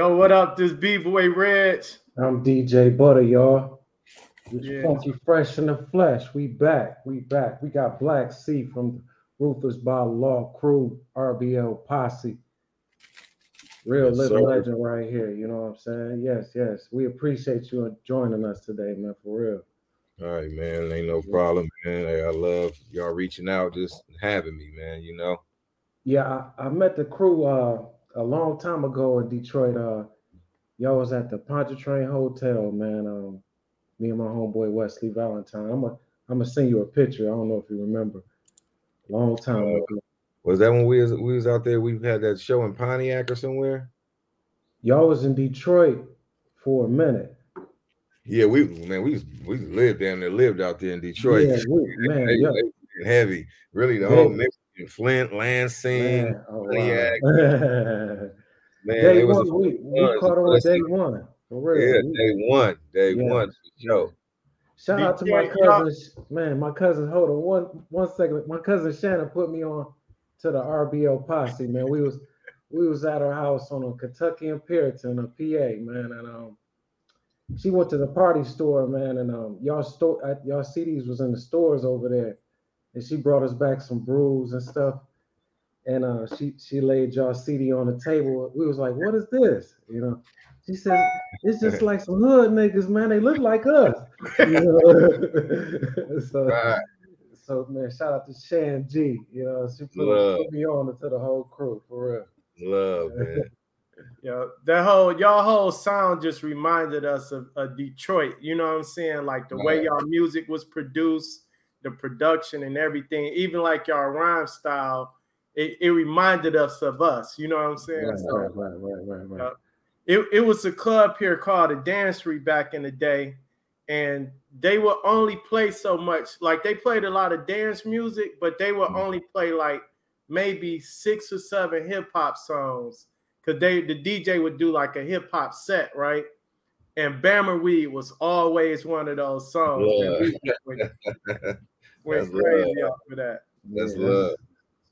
Yo, what up? This B-Boy Reg. I'm DJ Butter, y'all. Yeah. Funky Fresh in the Flesh. We back. We back. We got Black C from Ruthless by Law Crew, RBL Posse. Real yes, living sir. legend right here. You know what I'm saying? Yes, yes. We appreciate you joining us today, man, for real. All right, man. Ain't no problem, man. I love y'all reaching out, just having me, man. You know. Yeah, I, I met the crew uh, a long time ago in Detroit. Uh, y'all was at the Pontchartrain Hotel, man. Um, me and my homeboy Wesley Valentine. I'm a I'm gonna send you a picture. I don't know if you remember. Long time uh, ago. Was that when we was we was out there? We had that show in Pontiac or somewhere. Y'all was in Detroit for a minute. Yeah, we man, we we lived down there, lived out there in Detroit. Yeah, we, man, yeah. Heavy. Really, the whole Michigan, Flint, Lansing, man, oh, Pontiac. Wow. man, day was one, we, we caught on day one. For real. Yeah, day one, day yeah. one show. Shout out to my cousin, man. My cousin, hold on one one second. My cousin Shannon put me on to the RBO posse, man. We was we was at her house on a Kentucky and Puritan, a PA, man, and um she went to the party store, man, and um, y'all store y'all CDs was in the stores over there, and she brought us back some brews and stuff, and uh, she she laid y'all CD on the table. We was like, "What is this?" You know. She said, "It's just like some hood niggas, man. They look like us." You know? so, right. so man, shout out to Shan G. You know, she put, put me on to the whole crew for real. Love, man. Yeah, that whole y'all whole sound just reminded us of, of, Detroit. You know what I'm saying? Like the way y'all music was produced, the production and everything, even like y'all rhyme style, it, it reminded us of us. You know what I'm saying? Right, so, right, right, right, right, right. it, it was a club here called the Dancery back in the day, and they would only play so much. Like they played a lot of dance music, but they would mm-hmm. only play like maybe six or seven hip hop songs because they the DJ would do like a hip hop set, right? And Bammer Weed was always one of those songs. Yeah. went, went crazy love. for that. That's yeah. love.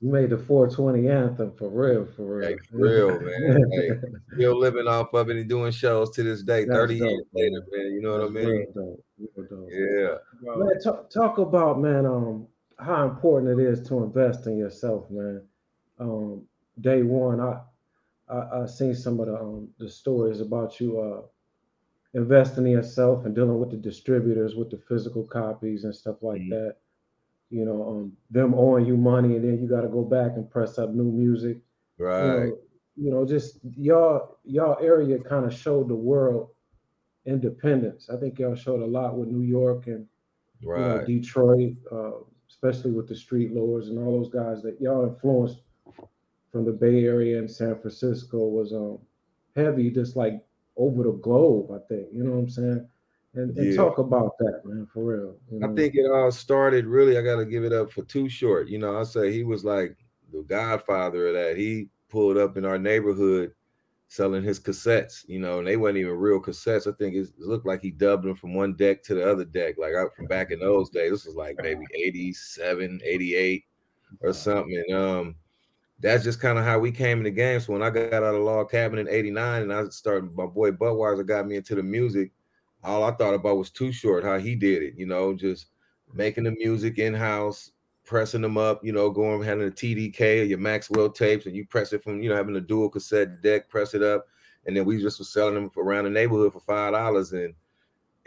You made the 420 anthem for real, for real. Like, real, man. Hey, still living off of it and doing shows to this day, That's 30 dope, years later, man. You know what That's I mean? Dope. Dope. Yeah. Man, talk, talk about, man, um, how important it is to invest in yourself, man. Um, day one, I I, I seen some of the um, the stories about you uh, investing in yourself and dealing with the distributors with the physical copies and stuff like mm-hmm. that. You know, um, them owing you money and then you got to go back and press up new music. Right. You know, you know, just y'all y'all area kind of showed the world independence. I think y'all showed a lot with New York and right. you know, Detroit, uh, especially with the Street Lords and all those guys that y'all influenced from the Bay Area and San Francisco was um heavy, just like over the globe. I think you know what I'm saying. And, and yeah. talk about that, man, for real. You know? I think it all started really. I got to give it up for Too Short. You know, I say he was like the godfather of that. He pulled up in our neighborhood selling his cassettes, you know, and they weren't even real cassettes. I think it looked like he dubbed them from one deck to the other deck, like out from back in those days. This was like maybe 87, 88 or something. And um, that's just kind of how we came in the game. So when I got out of Log Cabin in 89 and I started, my boy Budweiser got me into the music. All I thought about was too short, how he did it, you know, just making the music in-house, pressing them up, you know, going having a TDK or your Maxwell tapes, and you press it from, you know, having a dual cassette deck, press it up, and then we just was selling them around the neighborhood for five dollars. And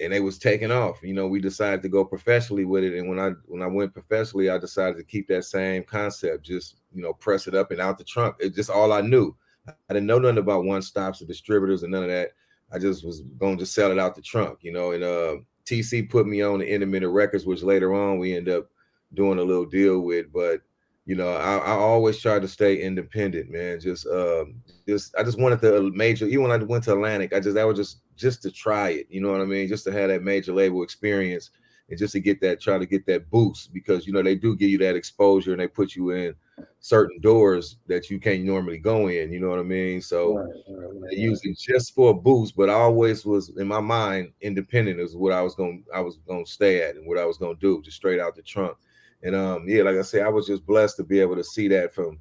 and they was taking off. You know, we decided to go professionally with it. And when I when I went professionally, I decided to keep that same concept, just you know, press it up and out the trunk. It's just all I knew. I didn't know nothing about one stops or distributors and none of that. I just was going to sell it out the trunk, you know. And uh, TC put me on the In-A-Minute Records, which later on we end up doing a little deal with. But you know, I, I always try to stay independent, man. Just um, just I just wanted the major. Even when I went to Atlantic, I just that was just just to try it. You know what I mean? Just to have that major label experience and just to get that, try to get that boost because you know they do give you that exposure and they put you in certain doors that you can't normally go in. You know what I mean? So right, right, right, using just for a boost, but I always was in my mind independent is what I was going I was going to stay at and what I was going to do, just straight out the trunk. And um, yeah, like I say, I was just blessed to be able to see that from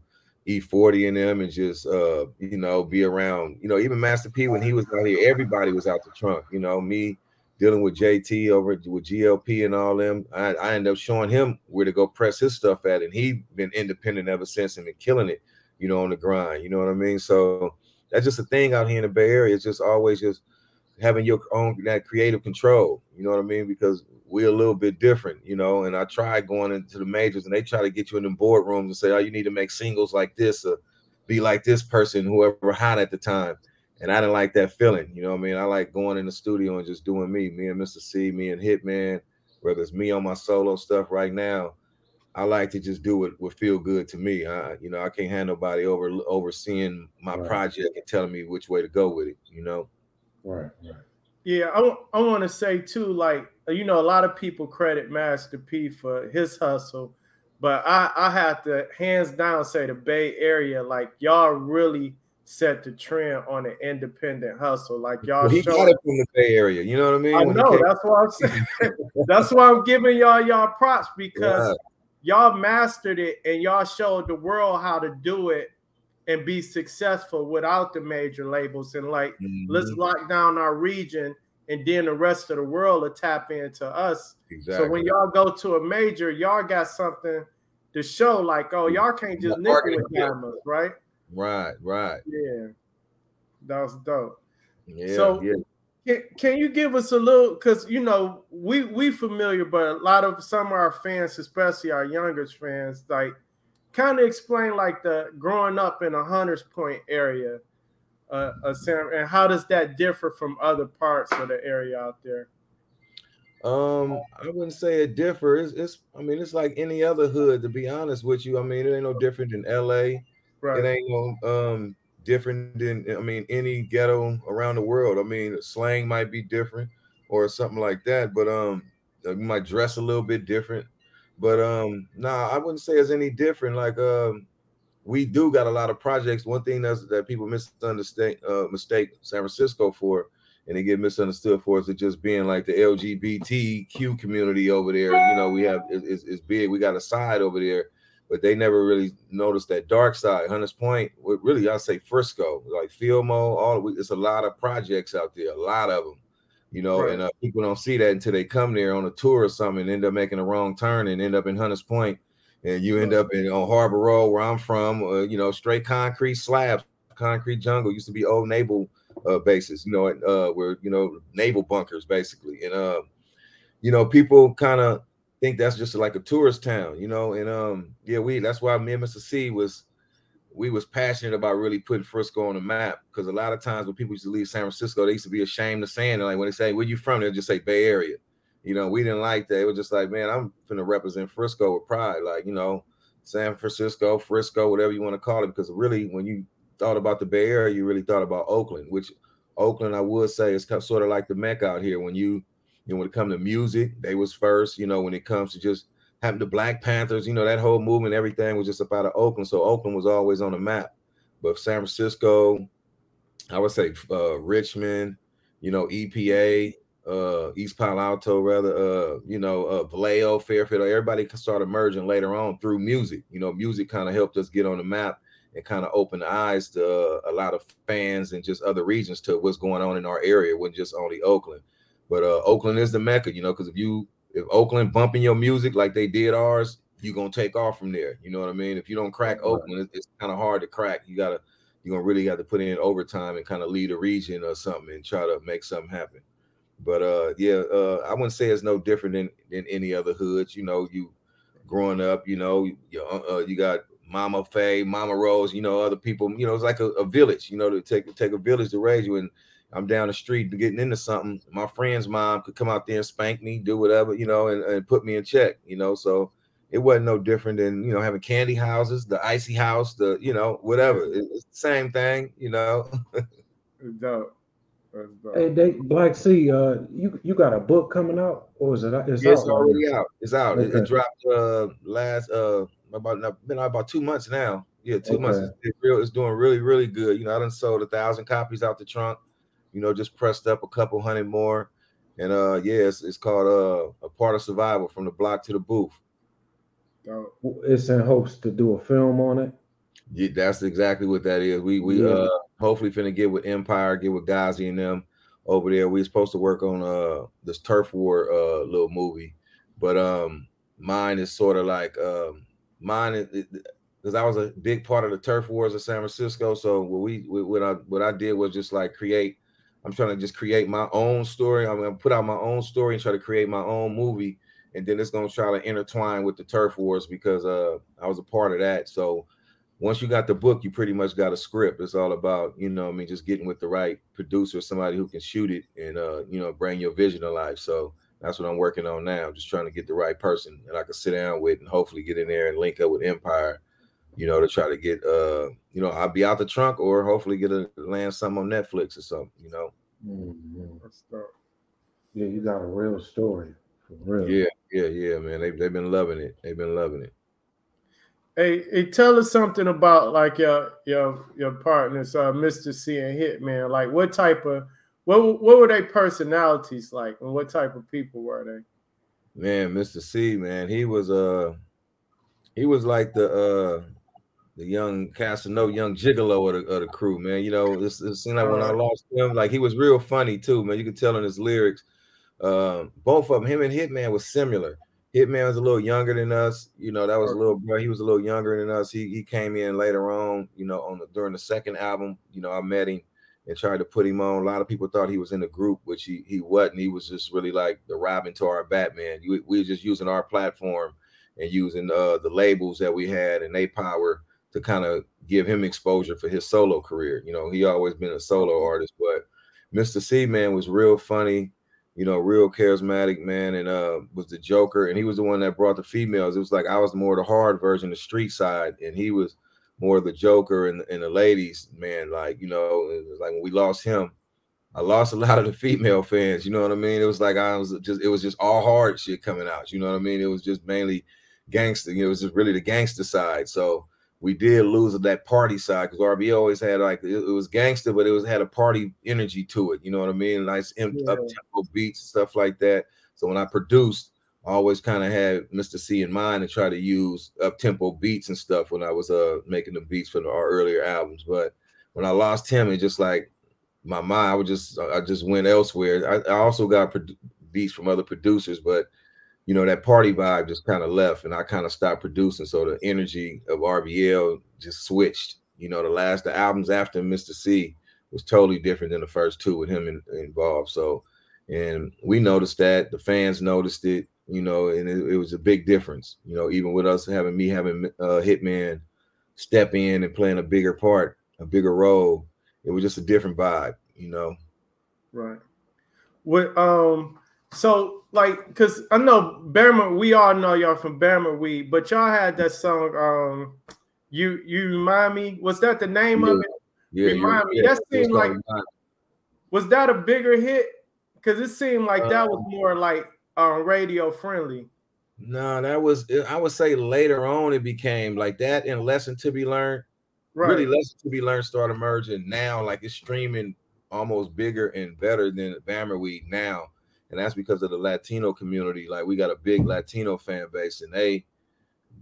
E-40 in them and just uh, you know, be around, you know, even Master P when he was out here, everybody was out the trunk, you know, me dealing with JT over with GLP and all them. I, I ended up showing him where to go press his stuff at, and he been independent ever since and been killing it, you know, on the grind. You know what I mean? So that's just a thing out here in the Bay Area. It's just always just having your own that creative control. You know what I mean? Because we're a little bit different, you know. And I tried going into the majors, and they try to get you in the boardrooms and say, "Oh, you need to make singles like this, or be like this person, whoever hot at the time." And I didn't like that feeling, you know what I mean? I like going in the studio and just doing me, me and Mr. C, me and Hitman, whether it's me on my solo stuff right now. I like to just do what would feel good to me. I, you know, I can't have nobody over overseeing my right. project and telling me which way to go with it. You know. Right. Right. Yeah, I, I want to say too, like uh, you know, a lot of people credit Master P for his hustle, but I I have to hands down say the Bay Area, like y'all really set the trend on an independent hustle. Like y'all, well, he got it from the Bay Area. You know what I mean? I know. That's why I'm saying. that's why I'm giving y'all y'all props because yeah. y'all mastered it and y'all showed the world how to do it and be successful without the major labels. And like, mm-hmm. let's lock down our region, and then the rest of the world will tap into us. Exactly. So when y'all go to a major, y'all got something to show. Like, oh, y'all can't just nick with diamonds, right? Right, right. Yeah, that was dope. Yeah. So, yeah. Can, can you give us a little? Because you know we we familiar, but a lot of some of our fans, especially our youngest fans, like kind of explain like the growing up in a Hunters Point area, uh, and how does that differ from other parts of the area out there? Um, I wouldn't say it differs. It's, it's, I mean, it's like any other hood. To be honest with you, I mean, it ain't no different than L.A. Right. It ain't no um different than I mean any ghetto around the world. I mean, slang might be different or something like that, but um, you might dress a little bit different. But um, nah, I wouldn't say it's any different. Like um, we do got a lot of projects. One thing that's that people misunderstand uh mistake San Francisco for and they get misunderstood for is it just being like the LGBTQ community over there. You know, we have it's, it's big. We got a side over there but they never really noticed that dark side. Hunters Point, really, I say Frisco, like Fillmore, all it's a lot of projects out there, a lot of them, you know, right. and uh, people don't see that until they come there on a tour or something and end up making a wrong turn and end up in Hunters Point, and you end up in on Harbor Road where I'm from, uh, you know, straight concrete slabs, concrete jungle used to be old naval uh, bases, you know, uh, where you know naval bunkers basically, and uh, you know, people kind of think that's just like a tourist town, you know. And um, yeah, we that's why me and Mr. C was we was passionate about really putting Frisco on the map because a lot of times when people used to leave San Francisco, they used to be ashamed of saying it. Like when they say, Where you from? They'll just say Bay Area. You know, we didn't like that. It was just like, man, I'm gonna represent Frisco with pride. Like, you know, San Francisco, Frisco, whatever you want to call it, because really when you thought about the Bay Area, you really thought about Oakland, which Oakland, I would say, is sort of like the Mecca out here. When you know, when it comes to music, they was first. You know, when it comes to just having the Black Panthers, you know, that whole movement, everything was just about Oakland. So Oakland was always on the map. But San Francisco, I would say uh, Richmond, you know, EPA, uh, East Palo Alto, rather, uh, you know, uh, Vallejo, Fairfield, everybody started merging later on through music. You know, music kind of helped us get on the map and kind of open the eyes to uh, a lot of fans and just other regions to what's going on in our area, wasn't just only Oakland. But uh, Oakland is the mecca, you know, because if you if Oakland bumping your music like they did ours, you're gonna take off from there. You know what I mean? If you don't crack Oakland, it's, it's kind of hard to crack. You gotta you're gonna really got to put in overtime and kind of lead a region or something and try to make something happen. But uh, yeah, uh, I wouldn't say it's no different than than any other hoods. You know, you growing up, you know, you, uh, you got Mama Faye, Mama Rose, you know, other people. You know, it's like a, a village. You know, to take take a village to raise you and I'm down the street getting into something, my friend's mom could come out there and spank me, do whatever, you know, and, and put me in check, you know. So it wasn't no different than you know having candy houses, the icy house, the you know whatever. It's the same thing, you know. dope. Hey, they, Black C, uh, you you got a book coming out, or is it? It's, yeah, it's already out. It's out. Okay. It, it, dropped uh last uh about been out about two months now. Yeah, two okay. months. It's, real. It's doing really really good. You know, I done sold a thousand copies out the trunk you know, just pressed up a couple hundred more. And uh yeah, it's, it's called uh a part of survival from the block to the booth. It's in hopes to do a film on it. Yeah, that's exactly what that is. We we yeah. uh hopefully finna get with Empire, get with Ghazi and them over there. We are supposed to work on uh this turf war uh little movie, but um mine is sort of like um mine is because I was a big part of the turf wars of San Francisco. So what we what I what I did was just like create. I'm trying to just create my own story. I'm gonna put out my own story and try to create my own movie, and then it's gonna try to intertwine with the turf wars because uh I was a part of that. So once you got the book, you pretty much got a script. It's all about, you know, I mean, just getting with the right producer, somebody who can shoot it and uh, you know, bring your vision to life. So that's what I'm working on now. I'm just trying to get the right person that I can sit down with and hopefully get in there and link up with Empire, you know, to try to get uh, you know, I'll be out the trunk or hopefully get a land something on Netflix or something, you know. Mm-hmm. Yeah, you got a real story. For real. Yeah, yeah, yeah, man. They they've been loving it. They've been loving it. Hey, hey, tell us something about like your your your partners, uh, Mr. C and Hitman. Like, what type of what what were their personalities like, and what type of people were they? Man, Mr. C, man, he was uh he was like the uh the young Casanova, young gigolo of the, of the crew, man. You know, it seemed like when I lost him, like he was real funny too, man. You could tell in his lyrics. Um, both of them, him and Hitman was similar. Hitman was a little younger than us. You know, that was a little bro. He was a little younger than us. He he came in later on. You know, on the during the second album. You know, I met him and tried to put him on. A lot of people thought he was in the group, which he he wasn't. He was just really like the Robin to our Batman. We, we were just using our platform and using uh, the labels that we had and they power to kind of give him exposure for his solo career. You know, he always been a solo artist, but Mr. C man was real funny you know, real charismatic man, and uh, was the Joker, and he was the one that brought the females. It was like I was more the hard version, the street side, and he was more the Joker and, and the ladies, man. Like you know, it was like when we lost him, I lost a lot of the female fans. You know what I mean? It was like I was just, it was just all hard shit coming out. You know what I mean? It was just mainly gangster. You know, it was just really the gangster side. So we did lose that party side because RB always had like it, it, was gangster, but it was had a party energy to it. You know what I mean? Nice yeah. up tempo beats, stuff like that. So when I produced, I always kind of had Mr. C in mind and try to use up tempo beats and stuff when I was uh making the beats for the, our earlier albums. But when I lost him, it just like my mind, I would just I just went elsewhere. I, I also got pro- beats from other producers, but you know, that party vibe just kind of left and I kind of stopped producing. So the energy of RBL just switched. You know, the last the albums after Mr. C was totally different than the first two with him in, involved. So, and we noticed that the fans noticed it, you know, and it, it, was a big difference, you know, even with us having me having uh, Hitman step in and playing a bigger part, a bigger role. It was just a different vibe, you know. Right. What um so like because I know Bammer, we all know y'all from Bammer Weed, but y'all had that song, um, you you remind me, was that the name yeah. of it? Yeah, remind me. Yeah, that seemed like was that a bigger hit? Because it seemed like that was uh, more like um radio friendly. No, that was I would say later on it became like that and lesson to be learned. Right. Really, lesson to be learned started emerging now, like it's streaming almost bigger and better than Bammer Weed now and that's because of the Latino community. Like we got a big Latino fan base, and they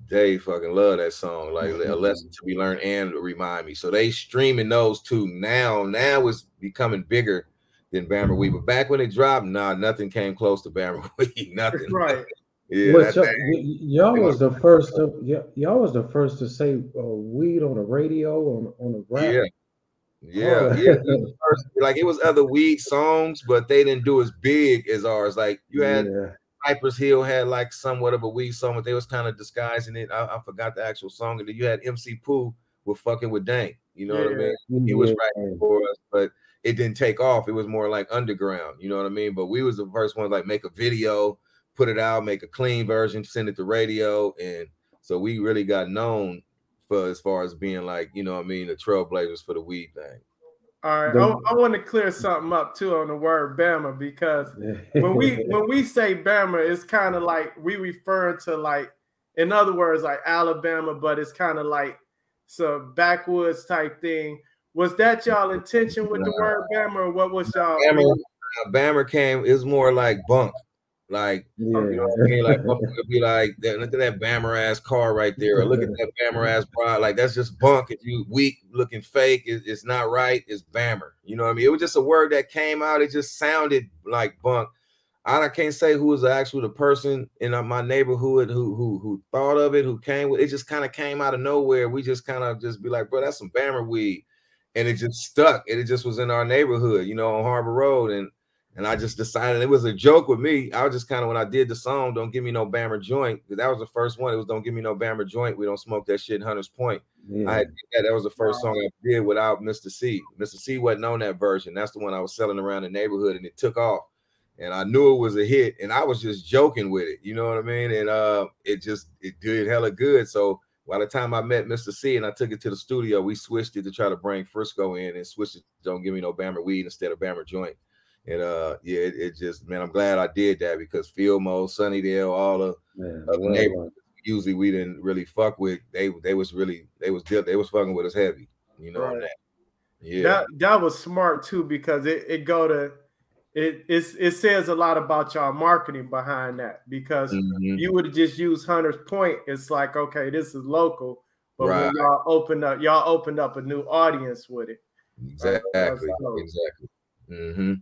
they fucking love that song. Like mm-hmm. a lesson to be learned and remind me. So they streaming those two now. Now it's becoming bigger than Bammer Weed. But back when it dropped, nah, nothing came close to Bammer Weed. Nothing. Right. yeah, y'all, y'all was the first. To, y'all was the first to say uh, weed on the radio on on the rap. Yeah. Yeah, yeah. like it was other weed songs, but they didn't do as big as ours. Like you had yeah. Cypress Hill had like somewhat of a weed song, but they was kind of disguising it. I, I, forgot the actual song. And then you had MC Pooh with fucking with Dank. You know yeah. what I mean? He was right for us, but it didn't take off. It was more like underground. You know what I mean? But we was the first one like make a video, put it out, make a clean version, send it to radio, and so we really got known for as far as being like, you know what I mean, the trailblazers for the weed thing. All right, I, I, want to clear something up too on the word Bama because when we when we say Bama, it's kind of like we refer to like, in other words, like Alabama, but it's kind of like some backwoods type thing. Was that y'all intention with the word Bama, or what was y'all? Bama, Bama came is more like bunk. Like, yeah. you know what I mean? Like, be like, look at that Bammer ass car right there, or look at that Bammer ass bride. Like, that's just bunk. If you weak looking fake, it, it's not right. It's Bammer. You know what I mean? It was just a word that came out. It just sounded like bunk. I can't say who was actually the person in uh, my neighborhood who who who thought of it, who came with it. Just kind of came out of nowhere. We just kind of just be like, bro, that's some Bammer weed, and it just stuck. And it just was in our neighborhood, you know, on Harbor Road, and and I just decided it was a joke with me. I was just kind of when I did the song, "Don't Give Me No Bammer Joint," because that was the first one. It was "Don't Give Me No Bammer Joint." We don't smoke that shit. In Hunters Point. Yeah. I had, yeah, that was the first song I did without Mr. C. Mr. C wasn't on that version. That's the one I was selling around the neighborhood, and it took off and I knew it was a hit, and I was just joking with it, you know what I mean? And uh, it just it did hella good. So by the time I met Mr. C and I took it to the studio, we switched it to try to bring Frisco in and switched it. Don't give me no Bammer weed instead of Bammer joint. And uh, yeah, it, it just man, I'm glad I did that because Fillmore, Sunnydale, all the man, other neighborhoods usually we didn't really fuck with. They they was really they was they was fucking with us heavy, you know. Right. That. Yeah, that that was smart too because it it go to it it says a lot about y'all marketing behind that because mm-hmm. you would have just used Hunter's Point. It's like okay, this is local, but right. when y'all opened up, y'all opened up a new audience with it. Exactly. exactly. Mm-hmm.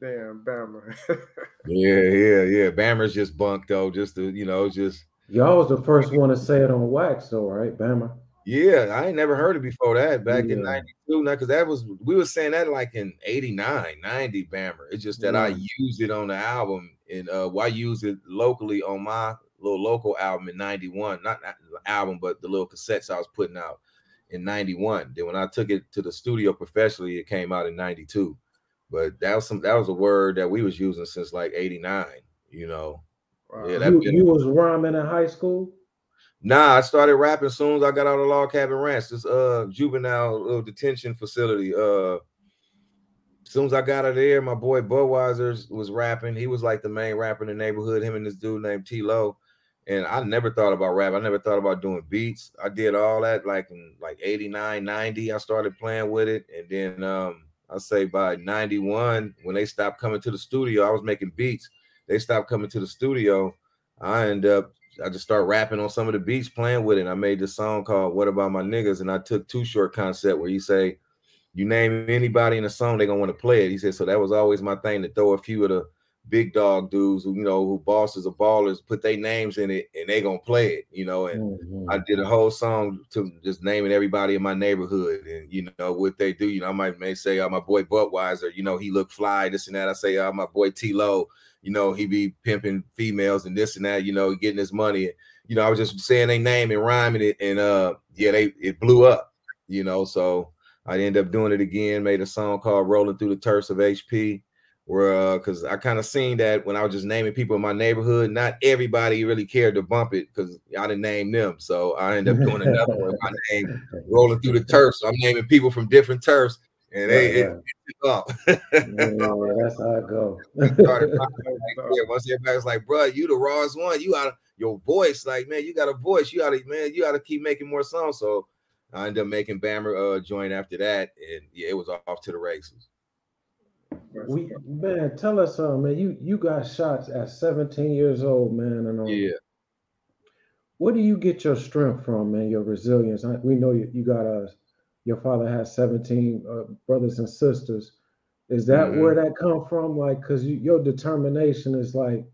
Damn, Bammer. yeah, yeah, yeah. Bammer's just bunk though. Just to you know, just y'all was the first one to say it on wax, though, right, Bammer? Yeah, I ain't never heard it before that back yeah. in 92. Now, because that was we were saying that like in 89, 90 Bammer. It's just that yeah. I used it on the album and uh well, I used it locally on my little local album in 91, not, not the album, but the little cassettes I was putting out in 91. Then when I took it to the studio professionally, it came out in 92. But that was some that was a word that we was using since like 89, you know. Wow. Yeah, you, you was rhyming in high school? Nah, I started rapping as soon as I got out of Log Cabin Ranch, this uh juvenile little detention facility. Uh as soon as I got out of there, my boy Budweiser was rapping. He was like the main rapper in the neighborhood, him and this dude named T Lo. And I never thought about rap. I never thought about doing beats. I did all that like in like 89, 90. I started playing with it. And then um I say by 91, when they stopped coming to the studio, I was making beats. They stopped coming to the studio. I end up I just start rapping on some of the beats, playing with it. I made this song called "What About My Niggas," and I took Too Short concept where you say, you name anybody in a song, they're gonna want to play it. He said, so that was always my thing to throw a few of the big dog dudes who you know who bosses or ballers put their names in it and they gonna play it, you know. And mm-hmm. I did a whole song to just naming everybody in my neighborhood and you know what they do. You know, I might may say, oh, my boy Budweiser, you know, he look fly, this and that. I say, oh, my boy T Lo, you know, he be pimping females and this and that, you know, getting his money. You know, I was just saying their name and rhyming it, and uh, yeah, they it blew up, you know. So I ended up doing it again, made a song called Rolling Through the Turfs of HP, where uh, because I kind of seen that when I was just naming people in my neighborhood, not everybody really cared to bump it because I didn't name them. So I ended up doing another one. My name Rolling Through the Turfs. So I'm naming people from different turfs and they right, it, up. yeah, that's how I go. yeah, once everybody's like, bro, you the rawest one. You got your voice, like man, you got a voice. You gotta, man, you gotta keep making more songs. So I ended up making Bammer uh join after that, and yeah, it was off to the races. We man, tell us something, man. You you got shots at 17 years old, man, and um, yeah. Where do you get your strength from, man? Your resilience. I, we know you, you got a your father has 17 uh, brothers and sisters. Is that mm-hmm. where that come from? Like, cause you, your determination is like,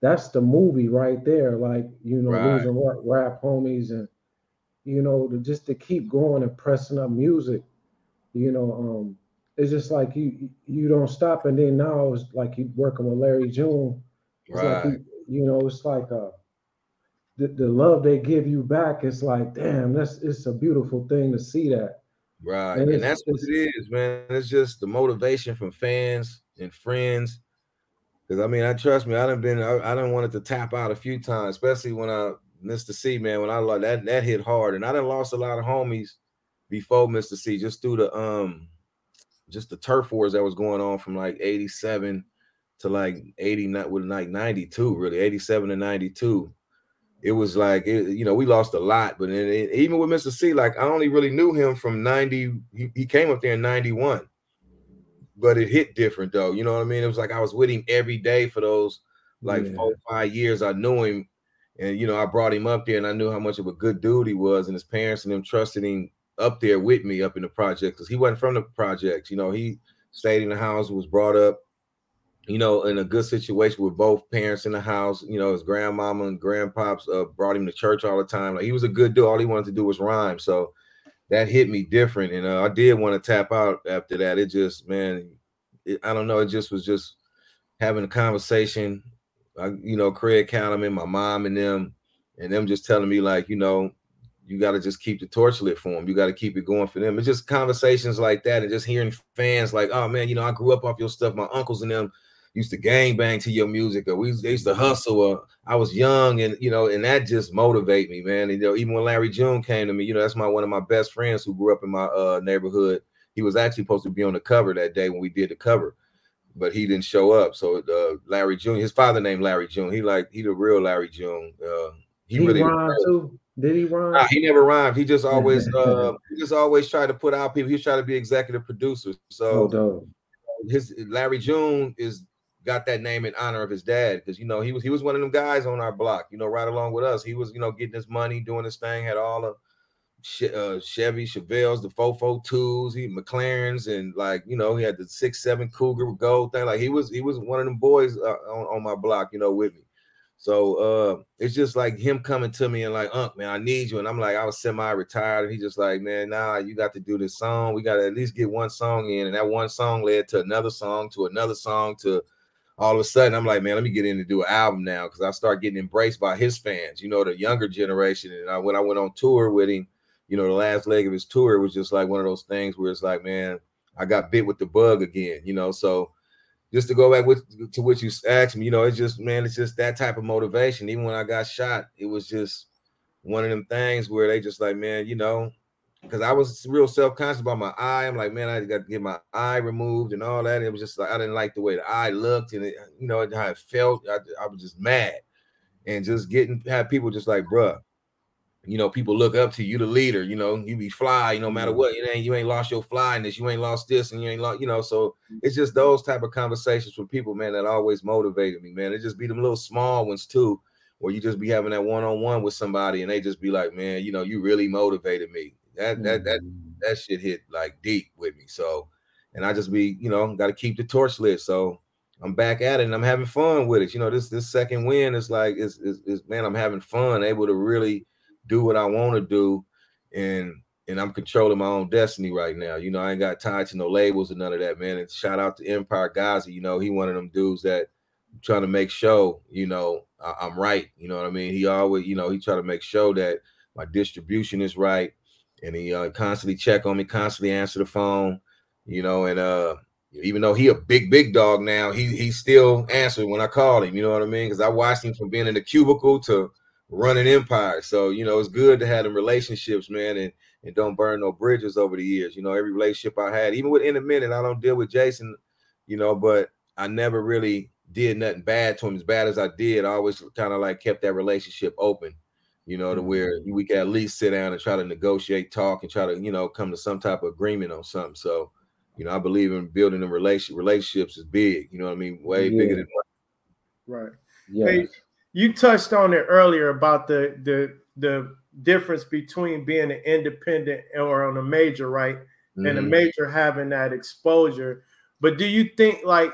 that's the movie right there. Like, you know, right. losing rap, rap homies and, you know, to just to keep going and pressing up music, you know, um, it's just like you you don't stop. And then now it's like you working with Larry June. It's right. Like you, know, it's like uh the, the love they give you back, it's like, damn, that's it's a beautiful thing to see that. Right. And, and that's what it is, man. It's just the motivation from fans and friends. Because I mean, I trust me, I done been I, I not wanted to tap out a few times, especially when I Mr. C, man, when I that that hit hard. And I done lost a lot of homies before Mr. C, just through the um just the turf wars that was going on from like 87 to like 89 with like 92, really, 87 to 92 it was like it, you know we lost a lot but it, even with mr c like i only really knew him from 90 he, he, came up there in 91 but it hit different though you know what i mean it was like i was with him every day for those like yeah. four five years. I knew him, and you know I brought him up there, and I knew how much of a good dude he was, and his parents and them trusted him up there with me up in the project because he wasn't from the project. You know, he stayed in the house, was brought up, you know, in a good situation with both parents in the house. You know, his grandmama and grandpops uh, brought him to church all the time. Like he was a good dude. All he wanted to do was rhyme. So that hit me different, and uh, I did want to tap out after that. It just, man, it, I don't know. It just was just having a conversation. You know, Craig Callum my mom and them, and them just telling me like, you know, you got to just keep the torch lit for them. You got to keep it going for them. It's just conversations like that, and just hearing fans like, "Oh man, you know, I grew up off your stuff. My uncles and them used to gang bang to your music, or we they used to hustle. Or I was young, and you know, and that just motivate me, man. And, you know, even when Larry June came to me, you know, that's my one of my best friends who grew up in my uh, neighborhood. He was actually supposed to be on the cover that day when we did the cover, but he didn't show up. So uh, Larry June, his father named Larry June. He like he the real Larry June. Uh, he, he really too. Did he rhyme? Nah, he never rhymed. He just always uh he just always tried to put out people. He tried to be executive producer. So oh, his Larry June is got that name in honor of his dad because you know he was he was one of them guys on our block, you know, right along with us. He was, you know, getting his money, doing his thing, had all the uh, Chevy, Chevelles, the Fofo twos, he McLarens, and like you know, he had the six seven Cougar gold thing. Like he was he was one of them boys uh, on, on my block, you know, with me. So uh, it's just like him coming to me and like, Unc, man, I need you. And I'm like, I was semi-retired. And he just like, man, nah, you got to do this song. We got to at least get one song in. And that one song led to another song, to another song, to all of a sudden I'm like, man, let me get in to do an album now because I start getting embraced by his fans, you know, the younger generation. And I, when I went on tour with him, you know, the last leg of his tour was just like one of those things where it's like, man, I got bit with the bug again, you know. So just to go back with to what you asked me, you know, it's just man, it's just that type of motivation. Even when I got shot, it was just one of them things where they just like, man, you know, because I was real self-conscious about my eye. I'm like, man, I got to get my eye removed and all that. It was just like I didn't like the way the eye looked and it, you know how it felt. I, I was just mad and just getting have people just like, bruh, you know, people look up to you, the leader. You know, you be fly, you no matter mm-hmm. what. You ain't you ain't lost your flyness, you ain't lost this, and you ain't lost, you know. So mm-hmm. it's just those type of conversations with people, man, that always motivated me, man. It just be them little small ones too, where you just be having that one on one with somebody, and they just be like, man, you know, you really motivated me. That that that mm-hmm. that shit hit like deep with me. So, and I just be, you know, got to keep the torch lit. So I'm back at it, and I'm having fun with it. You know, this this second win is like is is, is man, I'm having fun, able to really do what I want to do, and and I'm controlling my own destiny right now. You know, I ain't got tied to no labels or none of that, man. And shout out to Empire Ghazi. You know, he one of them dudes that trying to make sure, You know, I, am right. You know what I mean? He always, you know, he try to make sure that my distribution is right, and he uh, constantly check on me, constantly answer the phone. You know, and uh, even though he a big big dog now, he he still answered when I call him. You know what I mean? Because I watched him from being in the cubicle to running empire. So you know, it's good to have them relationships, man, and and don't burn no bridges over the years. You know, every relationship I had, even with in a minute, I don't deal with Jason, you know, but I never really did nothing bad to him as bad as I did. I always kind of like kept that relationship open, you know, to mm-hmm. where we could at least sit down and try to negotiate, talk, and try to, you know, come to some type of agreement on something. So, you know, I believe in building the relation relationships is big, you know what I mean? Way yeah. bigger than right. Yeah. Hey, you touched on it earlier about the the the difference between being an independent or on a major, right? Mm-hmm. And a mm-hmm. major having that exposure. But do you think like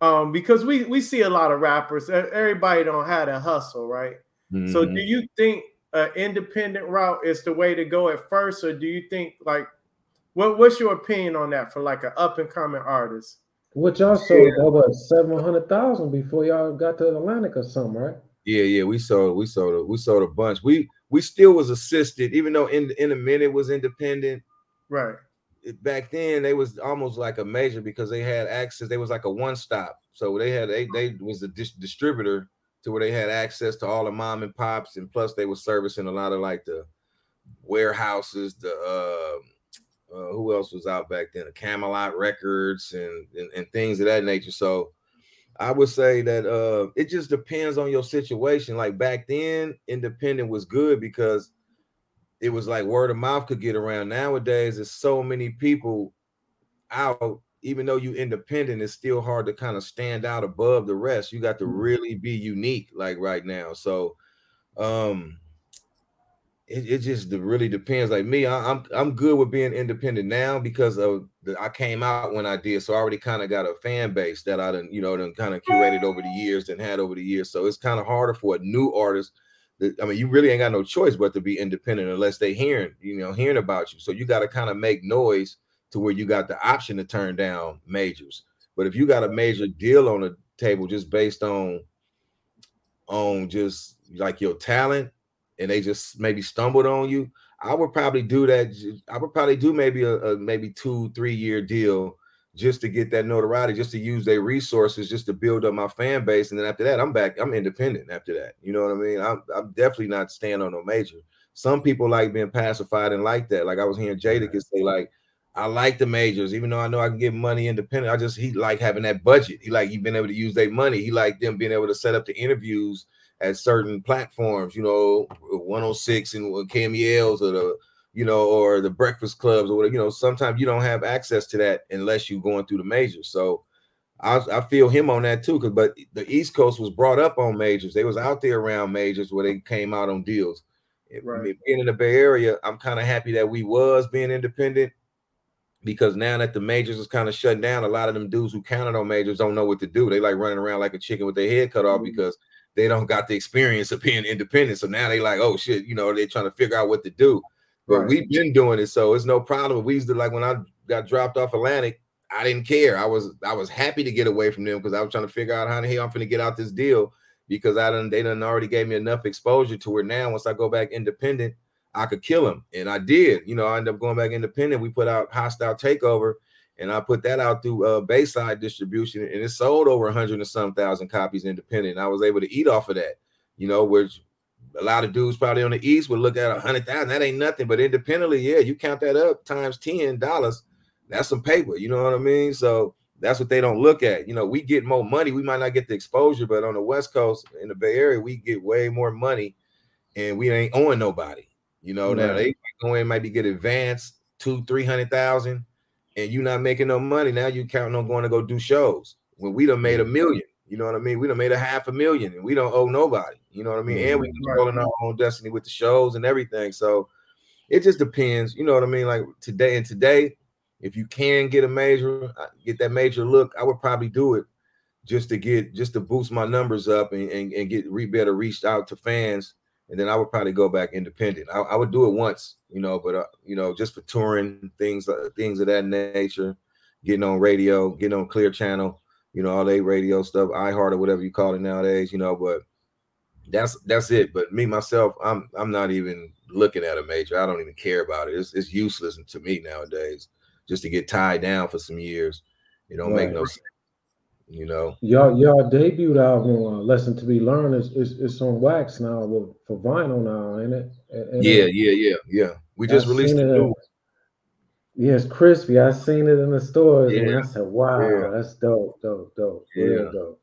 um because we we see a lot of rappers, everybody don't have a hustle, right? Mm-hmm. So do mm-hmm. you think an independent route is the way to go at first, or do you think like what what's your opinion on that for like an up and coming artist? What y'all sold yeah. about seven hundred thousand before y'all got to Atlantic or something, right? Yeah, yeah, we sold, we sold, a, we sold a bunch. We we still was assisted, even though in in a minute was independent. Right. Back then, they was almost like a major because they had access. They was like a one stop, so they had they they was a dis- distributor to where they had access to all the mom and pops, and plus they were servicing a lot of like the warehouses, the uh, uh, who else was out back then? Camelot Records and, and, and things of that nature. So I would say that uh, it just depends on your situation. Like back then, independent was good because it was like word of mouth could get around. Nowadays, there's so many people out even though you independent, it's still hard to kind of stand out above the rest. You got to Mm-hmm. really be unique, like right now. So, um, it, it just really depends. Like me, I, I'm I'm good with being independent now because of the, I came out when I did, so I already kind of got a fan base that I done, you know, done kind of curated over the years and had over the years. So it's kind of harder for a new artist. That, I mean, you really ain't got no choice but to be independent unless they hearing, you know, hearing about you. So you got to kind of make noise to where you got the option to turn down majors. But if you got a major deal on the table just based on on just like your talent and they just maybe stumbled on you, I would probably do that. I would probably do maybe a, a maybe two, three year deal just to get that notoriety, just to use their resources, just to build up my fan base. And then after that, I'm back. I'm independent after that. You know what I mean? I'm, I'm definitely not staying on no major. Some people like being pacified and like that. Like I was hearing Jadakiss say, like, I like the majors, even though I know I can get money independent. I just he like having that budget. He like he been able to use their money. He like them being able to set up the interviews at certain platforms, you know, 106 and KMELs or the, you know, or the breakfast clubs or whatever. You know, sometimes you don't have access to that unless you're going through the majors. So I, I feel him on that too. Cause but the East Coast was brought up on majors. They was out there around majors where they came out on deals. Right. Being in the Bay Area, I'm kind of happy that we was being independent because now that the majors is kind of shutting down, a lot of them dudes who counted on majors don't know what to do. They like running around like a chicken with their head cut off Mhm. because they don't got the experience of being independent. So now they like, oh shit, you know, they're trying to figure out what to do. But Right. we've been doing it, so it's no problem. We used to like when I got dropped off Atlantic, I didn't care. I was I was happy to get away from them because I was trying to figure out how the hell I'm gonna get out this deal because I done they done already gave me enough exposure to where now once I go back independent, I could kill them. And I did. You know, I ended up going back independent. We put out hostile takeover, and I put that out through uh Bayside distribution, and it sold over a hundred and some thousand copies independent. I was able to eat off of that, you know, which a lot of dudes probably on the east would look at a hundred thousand. That ain't nothing, but independently, yeah, you count that up times ten dollars. That's some paper. You know what I mean? So that's what they don't look at. You know, we get more money. We might not get the exposure, but on the West Coast in the Bay Area, we get way more money, and we ain't owing nobody. You know, now Right. they might go in, maybe get advanced two, three hundred thousand, and you're not making no money. Now you counting on going to go do shows when we done made a million. You know what I mean? We done made a half a million, and we don't owe nobody. You know what I mean? And we controlling our own destiny with the shows and everything. So it just depends. You know what I mean? Like today and today, if you can get a major, uh, get that major look, I would probably do it just to get just to boost my numbers up and, and, and get re better reached out to fans. And then I would probably go back independent. I, I would do it once, you know, but uh, you know, just for touring things, uh, things of that nature, getting on radio, getting on Clear Channel, you know, all they radio stuff, iHeart or whatever you call it nowadays, you know. But that's that's it. But me myself, I'm I'm not even looking at a major. I don't even care about it. It's it's useless to me nowadays. Just to get tied down for some years, it don't make no sense. You know. Y'all, y'all debut album, uh, "Lesson to Be Learned," is is, is on wax now with, for vinyl now, ain't it? And- and Yeah, it- yeah, yeah, yeah. We just I released seen it, new. Yeah, it's crispy. I seen it in the stores, and I said, "Wow, yeah. that's dope, dope, dope, Yeah. real dope."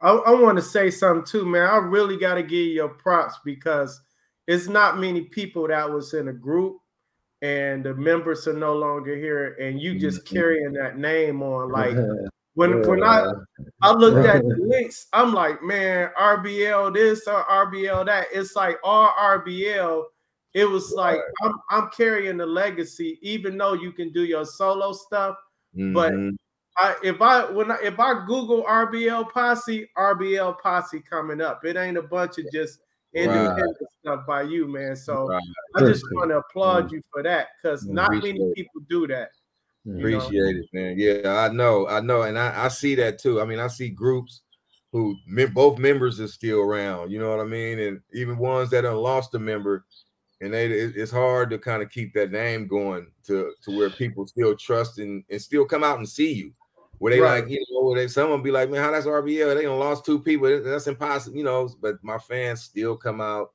I, I want to say something too, man. I really got to give you your props because it's not many people that was in a group and the members are no longer here, and you just Mhm. carrying that name on. Like when when I Yeah. I looked at the links, I'm like, man, RBL this or RBL that. It's like all RBL. It was like I'm I'm carrying the legacy, even though you can do your solo stuff. But Mhm. I if I when I if I Google RBL Posse, RBL Posse coming up. It ain't a bunch of just independent stuff by you, man. So Right. I just want to applaud you for that because Mm, not many people do that. You know? Appreciate it, man. Yeah, I know, I know, and I, I see that too. I mean, I see groups who both members are still around. You know what I mean, and even ones that have lost a member, and they it's hard to kind of keep that name going to to where people still trust and, and still come out and see you. Where they Right. like, you know, they someone be like, man, how that's RBL? They done lost two people. That's impossible, you know. But my fans still come out.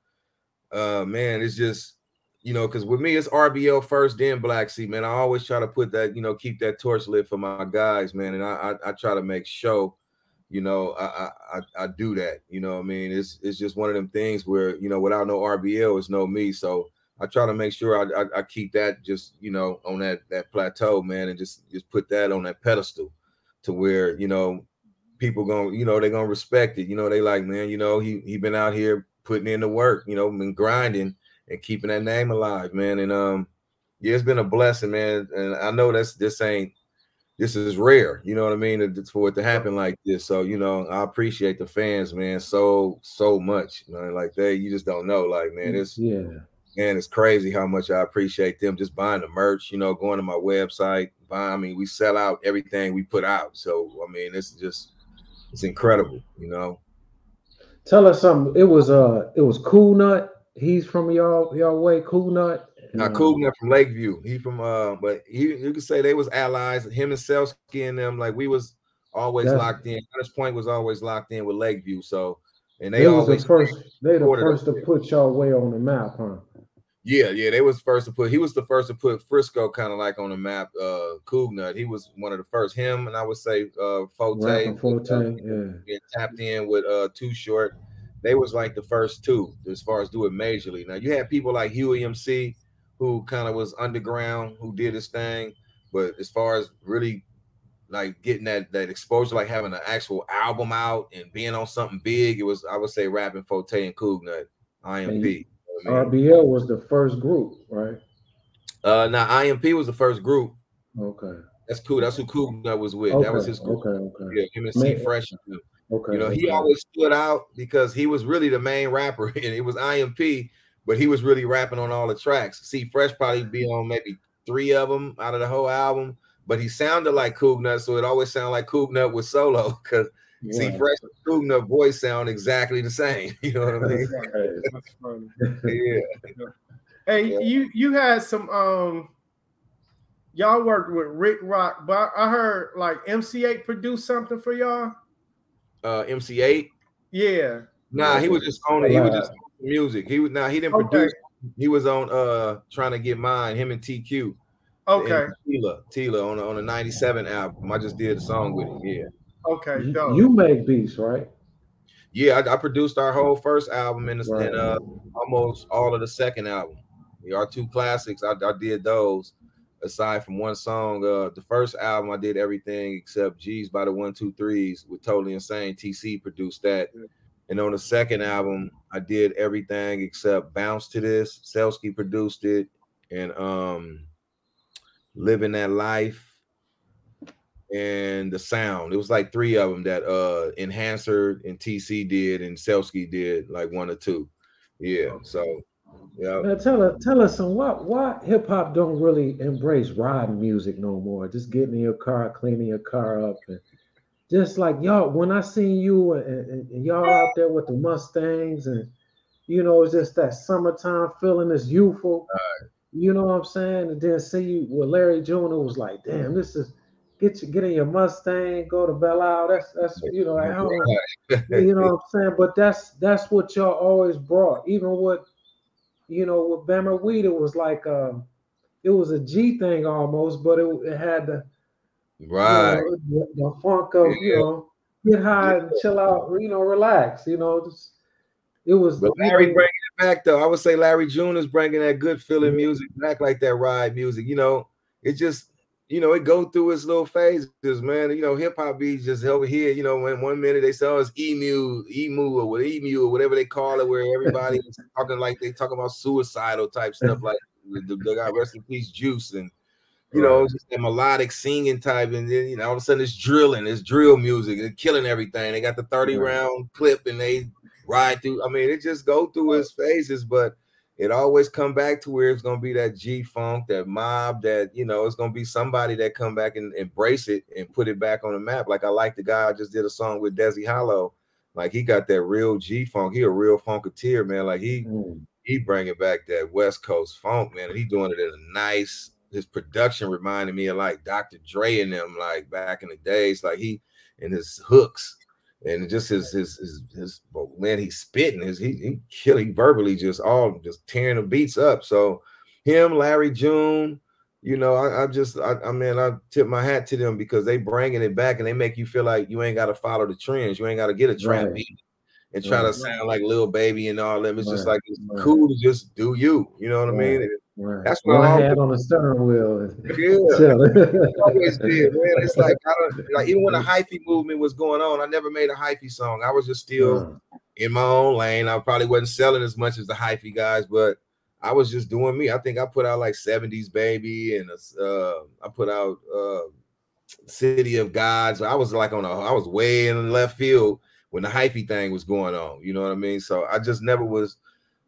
Uh, man, it's just you know, because with me it's RBL first, then Black C, man. I always try to put that, you know, keep that torch lit for my guys, man, and I I, I try to make show, you know, I, I I do that. You know, I mean, it's it's just one of them things where you know, without no RBL, it's no me. So I try to make sure I, I, I keep that just you know on that that plateau, man, and just just put that on that pedestal to where you know people gonna you know they're gonna respect it. You know they like man, you know he he been out here putting in the work, you know, been grinding and keeping that name alive, man. And um, yeah, it's been a blessing, man. And I know that's this ain't this is rare, you know what I mean, for it to happen like this. So you know, I appreciate the fans, man, so so much, man. Like they, you just don't know, like man, it's yeah man, it's crazy how much I appreciate them just buying the merch, you know, going to my website, buying. I mean, we sell out everything we put out. So I mean, it's just it's incredible, you know. Tell us something. It was uh it was Cougnut. He's from y'all y'all way, Cougnut. Now Cougnut from Lakeview. He from uh, but he you could say they was allies, him and Cellski and them, like we was always locked in. This Point was always locked in with Lakeview. So and they, they always the first they the first to put y'all way on the map, huh? Yeah, yeah, they was first to put. He was the first to put Frisco kind of like on the map. Uh, Nut, he was one of the first. Him and I would say uh, 4-Tay, 4-Tay, yeah, tapped in with uh Too Short. They was like the first two as far as do it majorly. Now you had people like Huey MC, who kind of was underground, who did his thing, but as far as really like getting that that exposure, like having an actual album out and being on something big, it was I would say Rappin' 4-Tay and Nut, IMP. RBL was the first group, right? Uh, now IMP was the first group. Okay. That's cool. That's who Cool Nut was with. Okay. That was his group. Okay, okay. Yeah, him and C Fresh. Okay. You know, okay. he always stood out because he was really the main rapper, and it was IMP, but he was really rapping on all the tracks. C Fresh probably be on maybe three of them out of the whole album, but he sounded like Cougnut, so it always sounded like Cougnut was solo because yeah. See, Fresh and Nut voice sound exactly the same. You know what I mean? That's funny. yeah. Hey, yeah. you you had some um y'all worked with Rick Rock, but I heard like MC8 produced something for y'all. Uh MC8? Yeah. Nah, he was just on it. He was just music. He was now nah, he didn't okay. produce. He was on uh trying to get mine, him and TQ. Okay. Tila, Tila on a, on a 97 album. I just did a song with him. Yeah. Okay, you, you make beats, right? Yeah, I, I, produced our whole first album and, right. and uh, almost all of the second album. Our two classics, I, I did those. Aside from one song, uh, the first album I did everything except G's by the One Two Threes with Totally Insane. TC produced that, and on the second album I did everything except Bounce to This. Cellski produced it, and um, Living That Life and the sound. It was like three of them that uh Enhancer and TC did and Cellski did like one or two. Yeah. So yeah. Now tell us tell us some why why hip hop don't really embrace riding music no more. Just getting in your car, cleaning your car up and just like y'all when I seen you and, and, and y'all out there with the Mustangs and you know it's just that summertime feeling is youthful. Right. You know what I'm saying? And then see you with Larry June, it was like, damn, this is get you get in your Mustang, go to Belle Isle. That's that's you know, you know what I'm saying. But that's that's what y'all always brought. Even with you know with Bammer Weed, it was like um, it was a G thing almost, but it, it had the right you know, the, the, funk of yeah. you know get high and chill out, you know, relax. You know, just it was. But Larry bringing it back though. I would say Larry June is bringing that good feeling music back, like that ride music. You know, it just you know, it go through its little phases, man. You know, hip hop beats just over here. You know, when one minute they sell us emu, emu, or emu, or whatever they call it, where everybody is talking like they talk about suicidal type stuff, like the, the guy rest in peace, Juice, and you right. know, just a melodic singing type, and then you know, all of a sudden it's drilling, it's drill music, it's killing everything. They got the thirty right. round clip, and they ride through. I mean, it just go through its phases, but it always come back to where it's gonna be that G funk, that mob, that you know, it's gonna be somebody that come back and embrace it and put it back on the map. Like I like the guy I just did a song with Desi Hollow. Like he got that real G funk. He a real funketeer, man. Like he mm. he bringing back that West Coast funk, man. And he doing it in a nice. His production reminded me of like Dr. Dre and them, like back in the days. Like he and his hooks and just his his his, his man, he's spitting, his he he killing verbally, just all just tearing the beats up. So him, Larry June, you know, I, I just I, I mean I tip my hat to them because they bringing it back and they make you feel like you ain't got to follow the trends, you ain't got to get a trap right. beat, and try right. to sound like Lil Baby and all them. It's right. just like it's cool to just do you. You know what I mean? That's what I had on the steering wheel. Yeah, always did, man. It's like I don't like even when the hyphy movement was going on, I never made a hyphy song. I was just still in my own lane. I probably wasn't selling as much as the hyphy guys, but I was just doing me. I think I put out like 70s baby and uh, I put out uh, City of Gods. I was like on a I was way in left field when the hyphy thing was going on. You know what I mean? So I just never was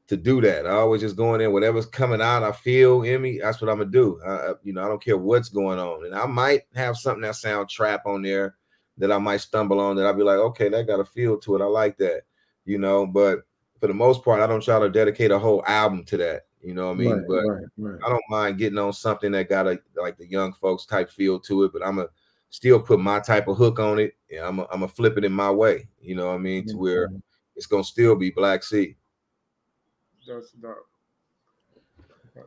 to do that. I always just going in, whatever's coming out, I feel in me. That's what I'm gonna do. I, you know, I don't care what's going on, and I might have something that sound trap on there that I might stumble on that I'll be like, okay, that got a feel to it. I like that, you know. But for the most part, I don't try to dedicate a whole album to that. You know what I mean? Right, but right, right. I don't mind getting on something that got a like the young folks type feel to it. But I'm a still put my type of hook on it. Yeah, I'm a, I'm a flip it in my way. You know what I mean? Mm-hmm. To where it's gonna still be Black C. That's dope.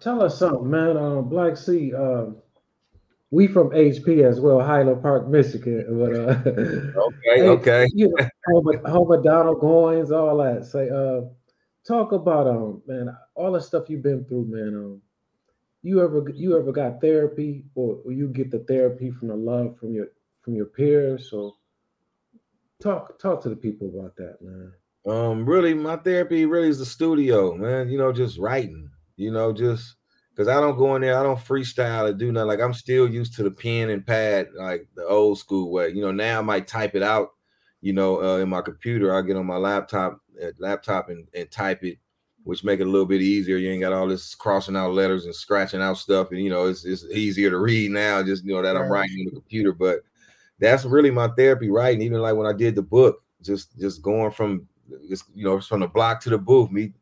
Tell us something, man. Uh, Black C. Uh, we from HP as well, Highland Park, Michigan. But uh, okay, okay. You know, home, of, home of Donald Goines, all that. Say, uh, talk about um, man, all the stuff you've been through, man. Um, you ever you ever got therapy, or, or you get the therapy from the love from your from your peers? So talk talk to the people about that, man. Um, really, my therapy really is the studio, man. You know, just writing. You know, just because I don't go in there, I don't freestyle or do nothing. Like I'm still used to the pen and pad, like the old school way. You know, now I might type it out. You know, uh, in my computer, I get on my laptop, uh, laptop and, and type it, which make it a little bit easier. You ain't got all this crossing out letters and scratching out stuff, and you know, it's it's easier to read now. Just you know that I'm writing in the computer, but that's really my therapy writing. Even like when I did the book, just just going from it's you know, it's from the block to the booth. Me,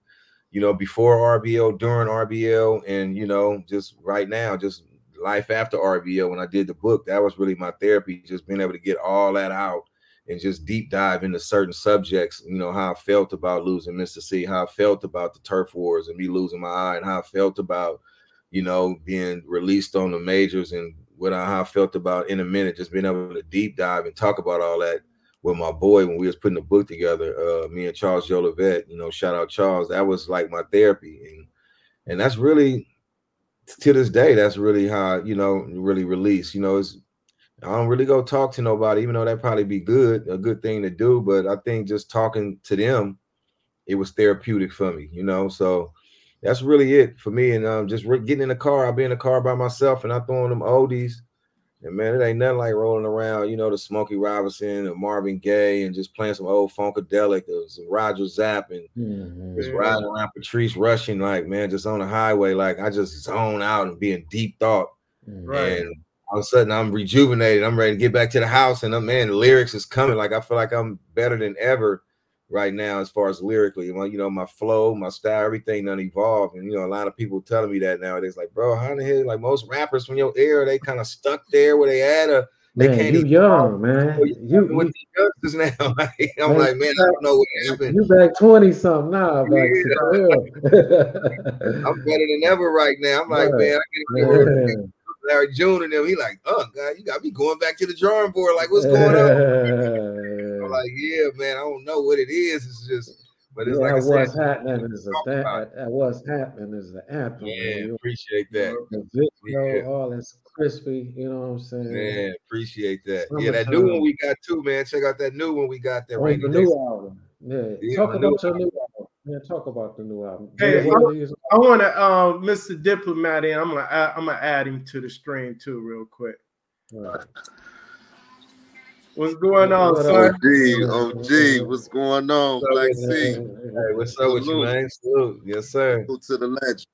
you know, before RBL, during RBL, and you know, just right now, just life after RBL. When I did the book, that was really my therapy. Just being able to get all that out and just deep dive into certain subjects. You know, how I felt about losing Mississippi, how I felt about the turf wars and me losing my eye, and how I felt about, you know, being released on the majors and what I, how I felt about In-A-Minute, just being able to deep dive and talk about all that with my boy when we was putting the book together. Uh, me and Charles Jolivet, you know, shout out Charles. That was like my therapy, and and that's really to this day. That's really how you know really release. You know, it's I don't really go talk to nobody, even though that probably be good, a good thing to do. But I think just talking to them, it was therapeutic for me. You know, so that's really it for me. And um, just getting in the car, I'll be in the car by myself, and I throwing them oldies and man, it ain't nothing like rolling around, you know, the Smokey Robinson or Marvin Gaye and just playing some old funkadelic or some Roger Zapp and mm-hmm. just riding around Patrice Rushen, like man, just on the highway. Like I just zone out and be in deep thought. Right. And all of a sudden I'm rejuvenated. I'm ready to get back to the house. And I'm uh, man, the lyrics is coming. Like I feel like I'm better than ever right now as far as lyrically. Well, you know, my flow, my style, everything done evolved. And you know, a lot of people telling me that nowadays, like, bro, how the hell like most rappers from your era, they kind of stuck there where they at a they man, can't you young, man. You, you with you, the now. I'm man, like, man, I don't know what happened. You back 20 something now, back yeah. I'm better than ever right now. I'm like, man, I get Larry June and them. He like, oh God, you got me going back to the drawing board. Like, what's going on? I'm like, yeah, man, I don't know what it is. It's just, but it's yeah, like I what's said, happening is a that, what's happening is the anthem. Yeah, man. appreciate that. The video, yeah. all that's crispy. You know what I'm saying? Man, appreciate that. Summertime. Yeah, that new one we got too, man. Check out that new one we got there. Oh, the new album. Yeah, yeah talk about your new album. Yeah, talk about the new album. Hey, I, I want to, um, Mr. Diplomat, in. I'm gonna, add, I'm gonna add him to the stream too, real quick. Right. What's going on, what sir? OG, OG, what's going on, Black C? Hey, what's up with you, man? Salute. Yes, sir. Salute to the legend.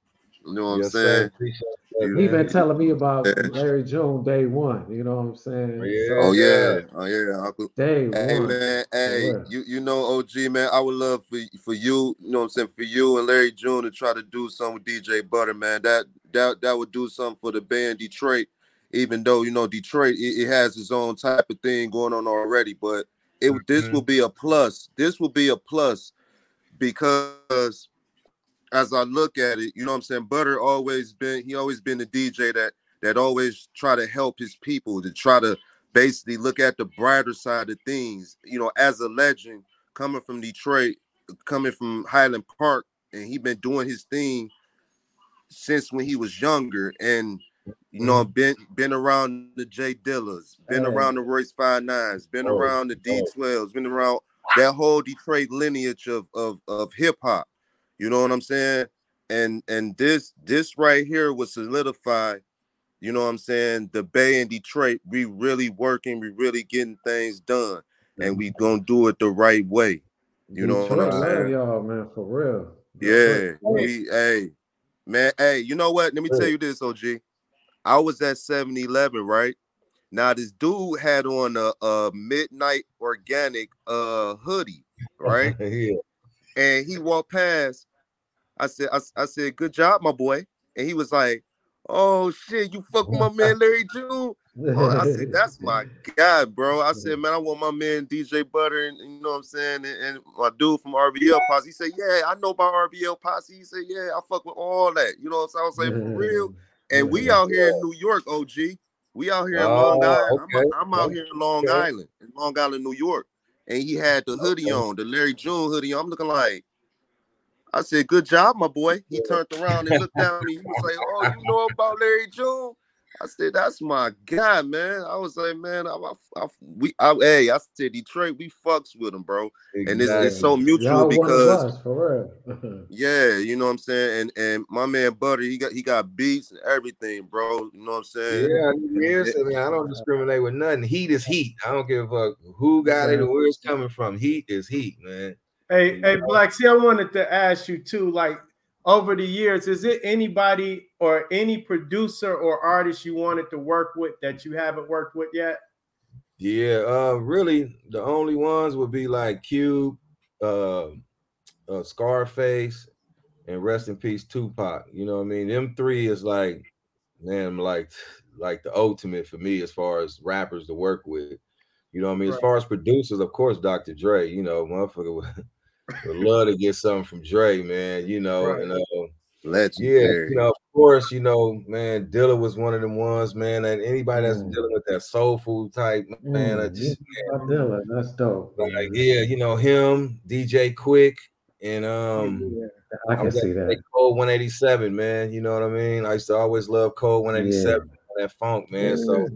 You know what yes, I'm saying? That, he been telling me about Larry June day one. You know what I'm saying? Oh, oh yeah, oh yeah, oh yeah. Uncle. Day hey, one. man, hey, you you know OG man, I would love for for you, you know what I'm saying, for you and Larry June to try to do something with DJ Butter, man. That that that would do something for the band Detroit. Even though you know Detroit, it, it has its own type of thing going on already, but it mm-hmm. this will be a plus. This will be a plus because as I look at it, you know what I'm saying? Butter always been he always been the DJ that that always try to help his people to try to basically look at the brighter side of things. You know, as a legend coming from Detroit, coming from Highland Park, and he been doing his thing since when he was younger. And you know, I've been been around the J Dillers, been around the Royce Five Nines, been Oh, around the D12s, been around that whole Detroit lineage of of of hip hop. You know what I'm saying? And and this this right here was solidify. You know what I'm saying? The Bay and Detroit, we really working, we really getting things done, and we mm-hmm. gonna do it the right way. You know what I'm saying? y'all, man, for real. Yeah, we hey man, hey, you know what? Let me tell you this, OG. I was at 7-Eleven, right? Now this dude had on a, a midnight organic uh hoodie, right? yeah. and he walked past. I said, I, I said, good job, my boy. And he was like, Oh shit, you fuck with my man Larry June. Oh, I said, that's my guy, bro. I said, man, I want my man DJ Butter and you know what I'm saying, and, and my dude from RBL Posse. He said, Yeah, I know about RBL Posse. He said, Yeah, I fuck with all that. You know what I'm saying? I was like, for real. And we mm-hmm. out here in New York, OG. We out here in Long Oh, Island. okay. I'm, I'm out oh, here in Long Okay. Island, in Long Island, New York. And he had the hoodie on, the Larry June hoodie. on. I'm looking like, I said, "Good job, my boy." He turned around and looked at me. He was like, "Oh, you know about Larry June?" I said, "That's my guy, man." I was like, "Man, I, I, I we, I, hey, I said Detroit, we fucks with him, bro." And it's, it's so mutual Y'all because us, yeah, you know what I'm saying. And and my man Butter, he got he got beats and everything, bro. You know what I'm saying? Yeah, he. I mean, I don't discriminate with nothing. Heat is heat. I don't give a fuck who got it or where it's coming from. Heat is heat, man. Hey, hey, Black. See, I wanted to ask you too. Like over the years, is it anybody or any producer or artist you wanted to work with that you haven't worked with yet? Yeah, uh, really, the only ones would be like Cube, uh, uh, Scarface, and rest in peace Tupac. You know what I mean? Them three is like, man, like like the ultimate for me as far as rappers to work with. You know what I mean? As far as producers, of course, Dr. Dre. You know, motherfucker would, would love to get something from Dre, man. You know, Right. and uh, let's yeah, you know, of course, you know, man, Dilla was one of them ones, man. And anybody that's Mm. dealing with that soulful type, man, I Mm, just yeah, Dylan, that's dope. like, yeah, you know, him, DJ Quik, and um I can was see that. Cold 187, man. You know what I mean? I used to always love Cold 187, that funk, man. So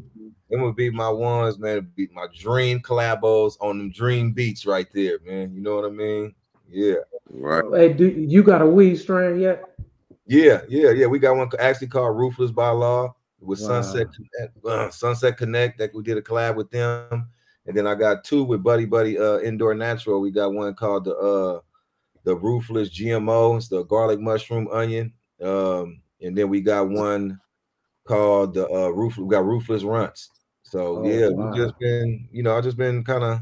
them would be my ones, man. It'd be my dream collabos on them dream beats right there, man. You know what I mean? Yeah. Right. Hey, do you got a weed strain yet? Yeah, yeah, yeah. We got one actually called Ruthless by Law with Wow. Sunset Connect, uh, Sunset Connect that we did a collab with them. And then I got two with Buddy Buddy uh Indoor Natural. We got one called the uh the Ruthless GMO, it's the garlic mushroom onion. Um, and then we got one called the uh roof we got ruthless runts. So Oh, yeah, wow. we just been, you know, I just been kind of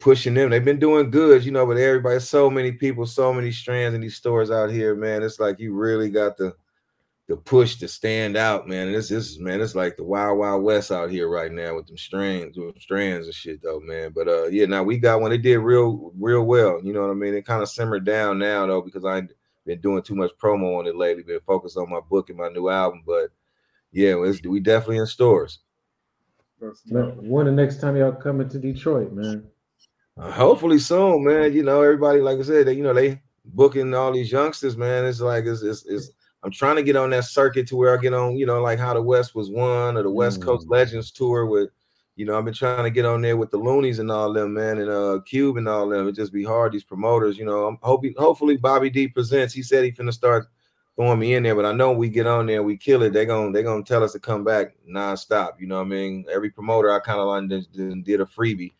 pushing them. They've been doing good, you know, but everybody, so many people, so many strands in these stores out here, man. It's like you really got the the push to stand out, man. And this is man, it's like the wild, wild west out here right now with them strands, with them strands and shit, though, man. But uh, yeah, now we got one. They did real, real well. You know what I mean? It kind of simmered down now though because I been doing too much promo on it lately. Been focused on my book and my new album, but yeah, we definitely in stores. Man, when the next time y'all coming to Detroit, man? Uh, hopefully soon, man. You know, everybody, like I said, they, you know, they booking all these youngsters, man. It's like it's, it's, it's I'm trying to get on that circuit to where I get on, you know, like how the West was one or the West Coast Mm. Legends tour with, you know, I've been trying to get on there with the Luniz and all them, man, and uh Cube and all them. It just be hard, these promoters, you know. I'm hoping hopefully Bobby D presents. He said he finna start throwing me in there, but I know we get on there, we kill it. They're gonna they're gonna tell us to come back nonstop. You know what I mean? Every promoter I kind of like did, a freebie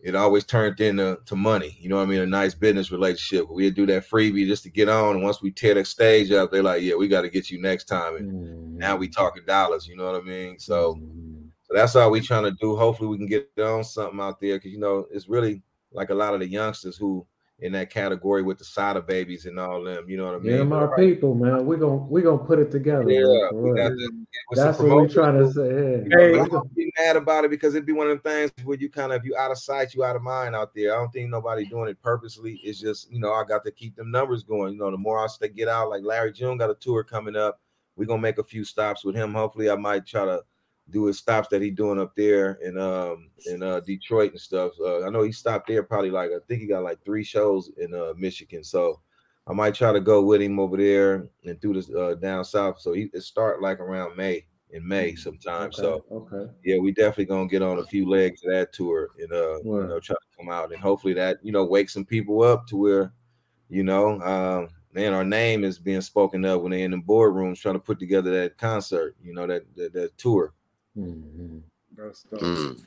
it always turned into to money. You know what I mean? A nice business relationship. We'd do that freebie just to get on. And once we tear the stage up, they're like, yeah, we got to get you next time. And Mm. now we talking dollars. You know what I mean? So, Mm. so that's all we trying to do. Hopefully we can get on something out there. Cause you know, it's really like a lot of the youngsters who in that category with the Sada babies and all them. You know what I mean? Them But, our people, man. We're gonna we gonna put it together. yeah, we got to get That's what we promoters trying to say. Yeah. you know, Hey. but I don't be mad about it because it'd be one of the things where you kind of if you out of sight, you out of mind out there. I don't think nobody doing it purposely. It's just you know I got to keep them numbers going. You know, the more I stay get out, like Larry June got a tour coming up. We're gonna make a few stops with him. Hopefully, I might try to do his stops that he doing up there in um in uh Detroit and stuff. Uh, I know he stopped there probably like I think he got like three shows in uh Michigan. So I might try to go with him over there and do this uh down south. So he it start like around May in May Mm, sometime. Okay, So okay. yeah, we definitely gonna get on a few legs of that tour and uh you know try to come out and hopefully that you know wake some people up to where you know um man our name is being spoken of when they're in the boardrooms trying to put together that concert you know that that, that tour Mhm. That's dope. Mm.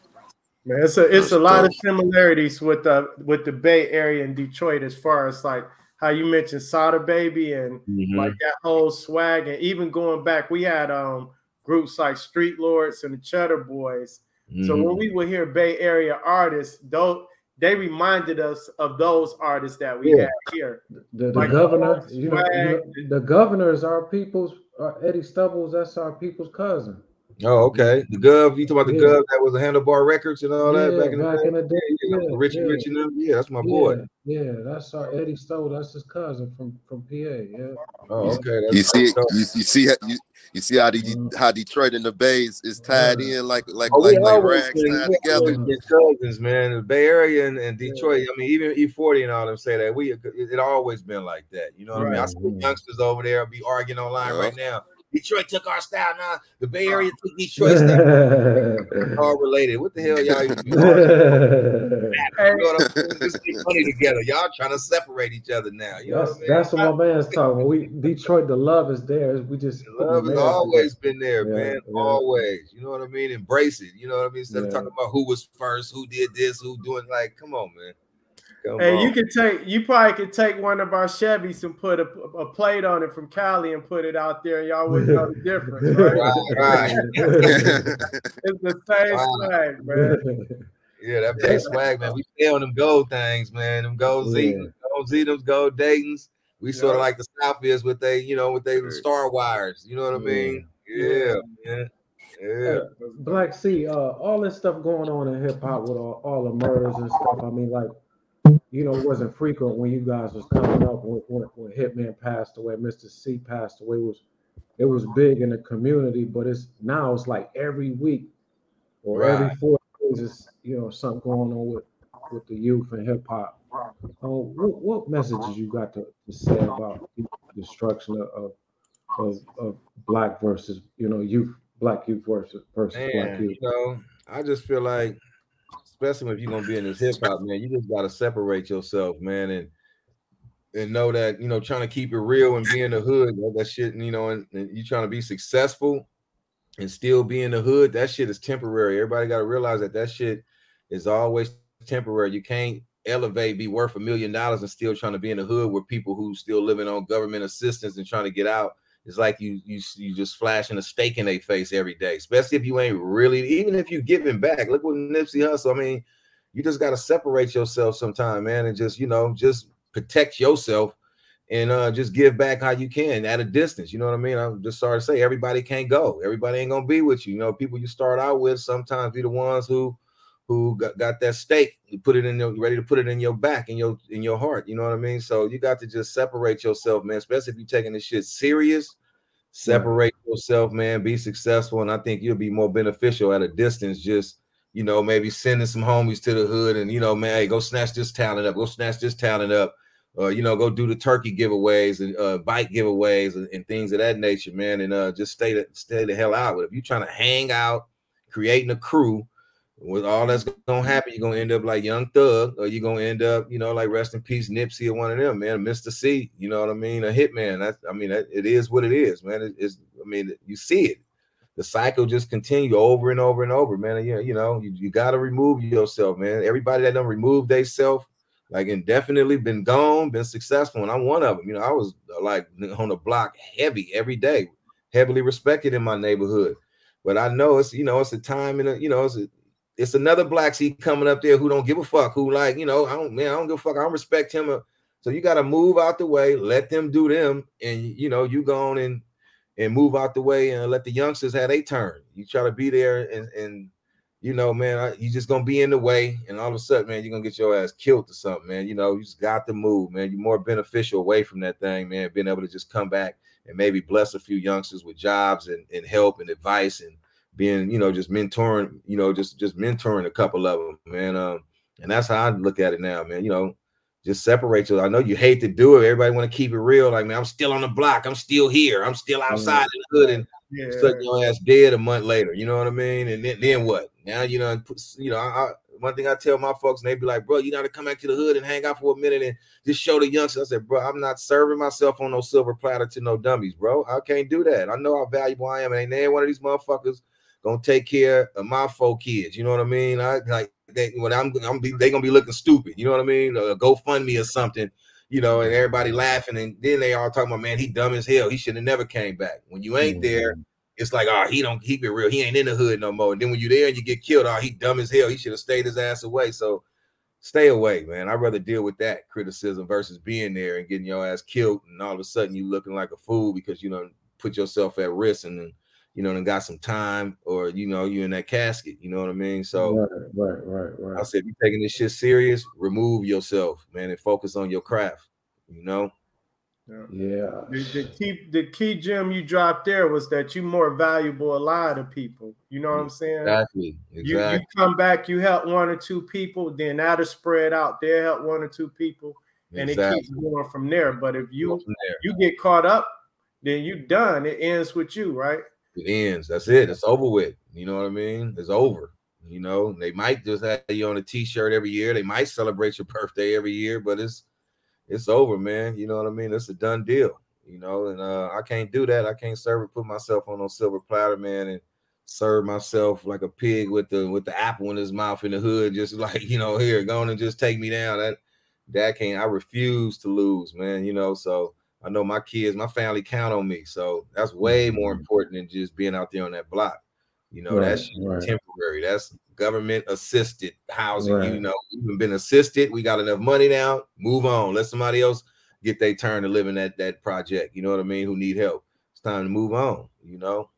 Man, it's a it's That's a lot of similarities with the with the Bay Area and Detroit as far as like how you mentioned Sada Baby and Mm-hmm. like that whole swag and even going back, we had um groups like Street Lords and the Cheddar Boys. So Mhm. when we would hear Bay Area artists, though they reminded us of those artists that we Yeah. had here. The, the Like, governor, you know, you know, the governor is our people's. Uh, Eddie Stubbles, that's our people's cousin. Oh okay the gov you talk about the Yeah. gov that was a handlebar records and all that Yeah, back in the back day in the day, yeah, yeah, richie yeah. rich and them yeah that's my boy Yeah, yeah, that's our Eddie Stowe. That's his cousin from from PA. Yeah. oh okay that's You see, dope. you, you see, how- you, you see how the Mhm. how Detroit and the Bays is tied Yeah. in like like Oh, we like like always rags been- tied we together. always been cousins, man. The Bay Area and, and Detroit. I mean, even E-40 and all them say that we it, it always been like that. You know what I mean? I Right. see youngsters over there be arguing online Yeah. right now. Detroit took our style now. The Bay Area took Detroit style. All related. What the hell, y'all? even be arguing? Hey, You know what I'm saying? Just get money together. Y'all trying to separate each other now. You know that's what I mean? that's what my man's talking. We Detroit, the love is there. We just The Love has putting marriage always been there, Yeah, man. yeah. Always. You know what I mean? Embrace it. You know what I mean? Instead of talking about who was first, who did this, who doing like, come on, man. Come Hey, on. you could take you probably could take one of our Chevys and put a, a plate on it from Cali and put it out there, and y'all wouldn't know the difference, right? Right, It's the same Wow. swag, man. Yeah, that big swag, man. We stay on them gold things, man. Them gold Yeah. Zetans, gold Zetans, gold Daytons. We sort of like the South is with they, you know, with they Right. star wires. You know what I mean? Yeah, man. Yeah. Black C, uh, all this stuff going on in hip hop with all, all the murders and stuff. I mean, like, you know, it wasn't frequent when you guys was coming up when, when, when Hitman passed away, Mr. C passed away. It was it was big in the community, but it's now it's like every week or every four days is you know something going on with with the youth and hip hop. Uh, what, what messages you got to, to say about the destruction of, of of of black versus you know youth black youth versus versus black youth. you know, I just feel like, especially if you're gonna be in this hip hop, man, you just gotta separate yourself, man, and and know that you know trying to keep it real and be in the hood, that shit, you know, and, and you trying to be successful and still be in the hood. That shit is temporary. Everybody got to realize that that shit is always temporary. You can't elevate, be worth a million dollars, and still trying to be in the hood with people who still living on government assistance and trying to get out. It's like you you you just flashing a stake in their face every day, especially if you ain't really, even if you giving back. Look what Nipsey Hussle. I mean, you just got to separate yourself sometime, man, and just you know just protect yourself and uh just give back how you can at a distance. You know what I mean? I'm just sorry to say everybody can't go. Everybody ain't gonna be with you. You know, people you start out with sometimes be the ones who who got, got that stake, you put it in your ready to put it in your back in your in your heart. You know what I mean? So you got to just separate yourself, man, especially if you're taking this shit serious. Separate yourself, man, be successful, and I think you'll be more beneficial at a distance. Just you know, maybe sending some homies to the hood and you know, man, hey, go snatch this talent up, go snatch this talent up, uh, you know, go do the turkey giveaways and uh, bike giveaways and, and things of that nature, man, and uh, just stay the stay the hell out. But if you're trying to hang out, creating a crew, with all that's gonna happen, you're gonna end up like Young Thug, or you're gonna end up, you know, like rest in peace, Nipsey, or one of them, man, Mr. C. You know what I mean? A hitman. That's, I mean, that, it is what it is, man. It, it's, I mean, you see it. The cycle just continue over and over and over, man. You, you know, you, you got to remove yourself, man. Everybody that don't remove themselves, like indefinitely been gone, been successful, and I'm one of them. You know, I was uh, like on the block heavy every day, heavily respected in my neighborhood. But I know it's you know it's a time and you know it's a, it's another black seed coming up there who don't give a fuck, who like, you know, I don't man, I don't give a fuck. I don't respect him. So you gotta move out the way, let them do them, and you know, you go on and and move out the way and let the youngsters have a turn. You try to be there and and you know, man, I, you just gonna be in the way, and all of a sudden, man, you're gonna get your ass killed or something, man. You know, you just got to move, man. You're more beneficial away from that thing, man. Being able to just come back and maybe bless a few youngsters with jobs and, and help and advice and being, you know, just mentoring, you know, just just mentoring a couple of them, man. Um, and that's how I look at it now, man. You know, just separate you. I know you hate to do it. Everybody want to keep it real. Like, man, I'm still on the block. I'm still here. I'm still outside mm-hmm. in the hood, and yeah. stuck your ass dead a month later. You know what I mean? And then, then what? Now you know, you know, I, one thing I tell my folks, and they be like, bro, you got to come back to the hood and hang out for a minute and just show the youngsters. I said, bro, I'm not serving myself on no silver platter to no dummies, bro. I can't do that. I know how valuable I am, and ain't one of these motherfuckers gonna take care of my four kids. You know what I mean? I like they when I'm I'm be, they gonna be looking stupid. You know what I mean? Uh, go fund me or something. You know, and everybody laughing, and then they all talking about, man, he dumb as hell. He should have never came back. When you ain't there, mm-hmm. it's like, oh, he don't keep it real. He ain't in the hood no more. And then when you there and you get killed, oh, he dumb as hell. He should have stayed his ass away. So stay away, man. I'd rather deal with that criticism versus being there and getting your ass killed, and all of a sudden you looking like a fool because you know put yourself at risk and then you know, and got some time, or you know, you in that casket. You know what I mean? So, right, right, right, right. I said, you taking this shit serious, remove yourself, man, and focus on your craft. You know. Yeah. The, the, key, the key gem you dropped there was that you more valuable a lot of people. You know what I'm saying? Exactly. exactly. You, you come back, you help one or two people, then that'll spread out. They'll help one or two people, and exactly. it keeps going from there. But if you you get caught up, then you done. It ends with you, right? It ends. That's it. It's over with. You know what I mean? It's over. You know, they might just have you on a t-shirt every year. They might celebrate your birthday every year, but it's it's over, man. You know what I mean? It's a done deal. You know, and uh, I can't do that. I can't serve and put myself on a silver platter, man, and serve myself like a pig with the with the apple in his mouth in the hood, just like you know, here, go and just take me down. That that can't. I refuse to lose, man. You know, so I know my kids, my family count on me. So that's way more mm-hmm. important than just being out there on that block. You know, right, that's right. temporary. That's government assisted housing. Right. You know, we've been assisted. We got enough money now. Move on. Let somebody else get their turn to live in that that project. You know what I mean? Who need help? It's time to move on. You know.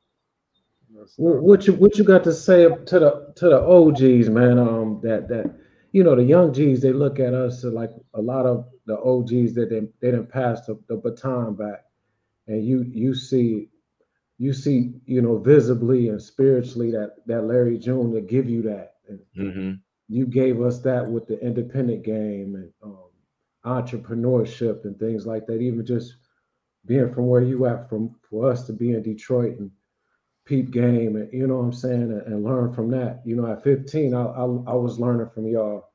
What you what you got to say to the to the OGs, man? Um, that that you know the young G's they look at us like a lot of the OGs that they they didn't pass the, the baton back, and you you see you see you know visibly and spiritually that that Larry June to give you that. And mm-hmm. You gave us that with the independent game and um, entrepreneurship and things like that. Even just being from where you at, from for us to be in Detroit and peep game and you know what I'm saying and, and learn from that. You know, at 15, I, I, I was learning from y'all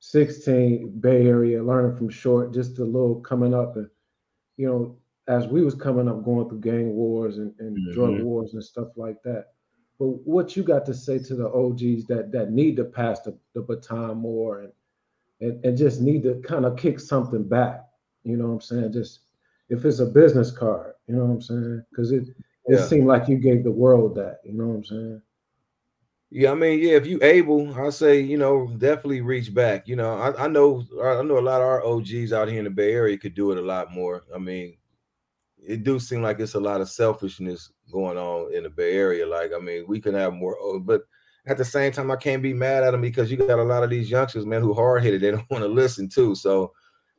16 Bay Area, learning from short, just a little coming up and you know, as we was coming up going through gang wars and, and mm-hmm. drug wars and stuff like that. But what you got to say to the OGs that that need to pass the, the baton more and, and and just need to kind of kick something back, you know what I'm saying? Just if it's a business card, you know what I'm saying? Because it it yeah. seemed like you gave the world that, you know what I'm saying? Yeah, I mean, yeah, if you able, I say, you know, definitely reach back. You know, I, I know I know a lot of our OGs out here in the Bay Area could do it a lot more. I mean, it do seem like it's a lot of selfishness going on in the Bay Area. Like, I mean, we could have more, oh, but at the same time, I can't be mad at them because you got a lot of these youngsters, man, who hard headed. They don't want to listen too. So,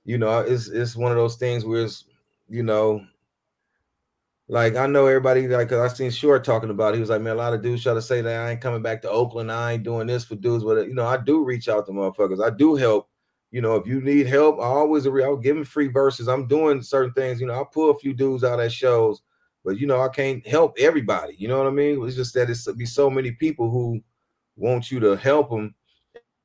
you know, it's it's one of those things where it's, you know, like I know everybody like cause I seen Short talking about it. He was like, man, a lot of dudes try to say that I ain't coming back to Oakland. I ain't doing this for dudes, but uh, you know, I do reach out to motherfuckers. I do help. You know, if you need help, I always I'll give them free verses. I'm doing certain things. You know, I pull a few dudes out at shows, but you know, I can't help everybody. You know what I mean? It's just that it's uh, be so many people who want you to help them,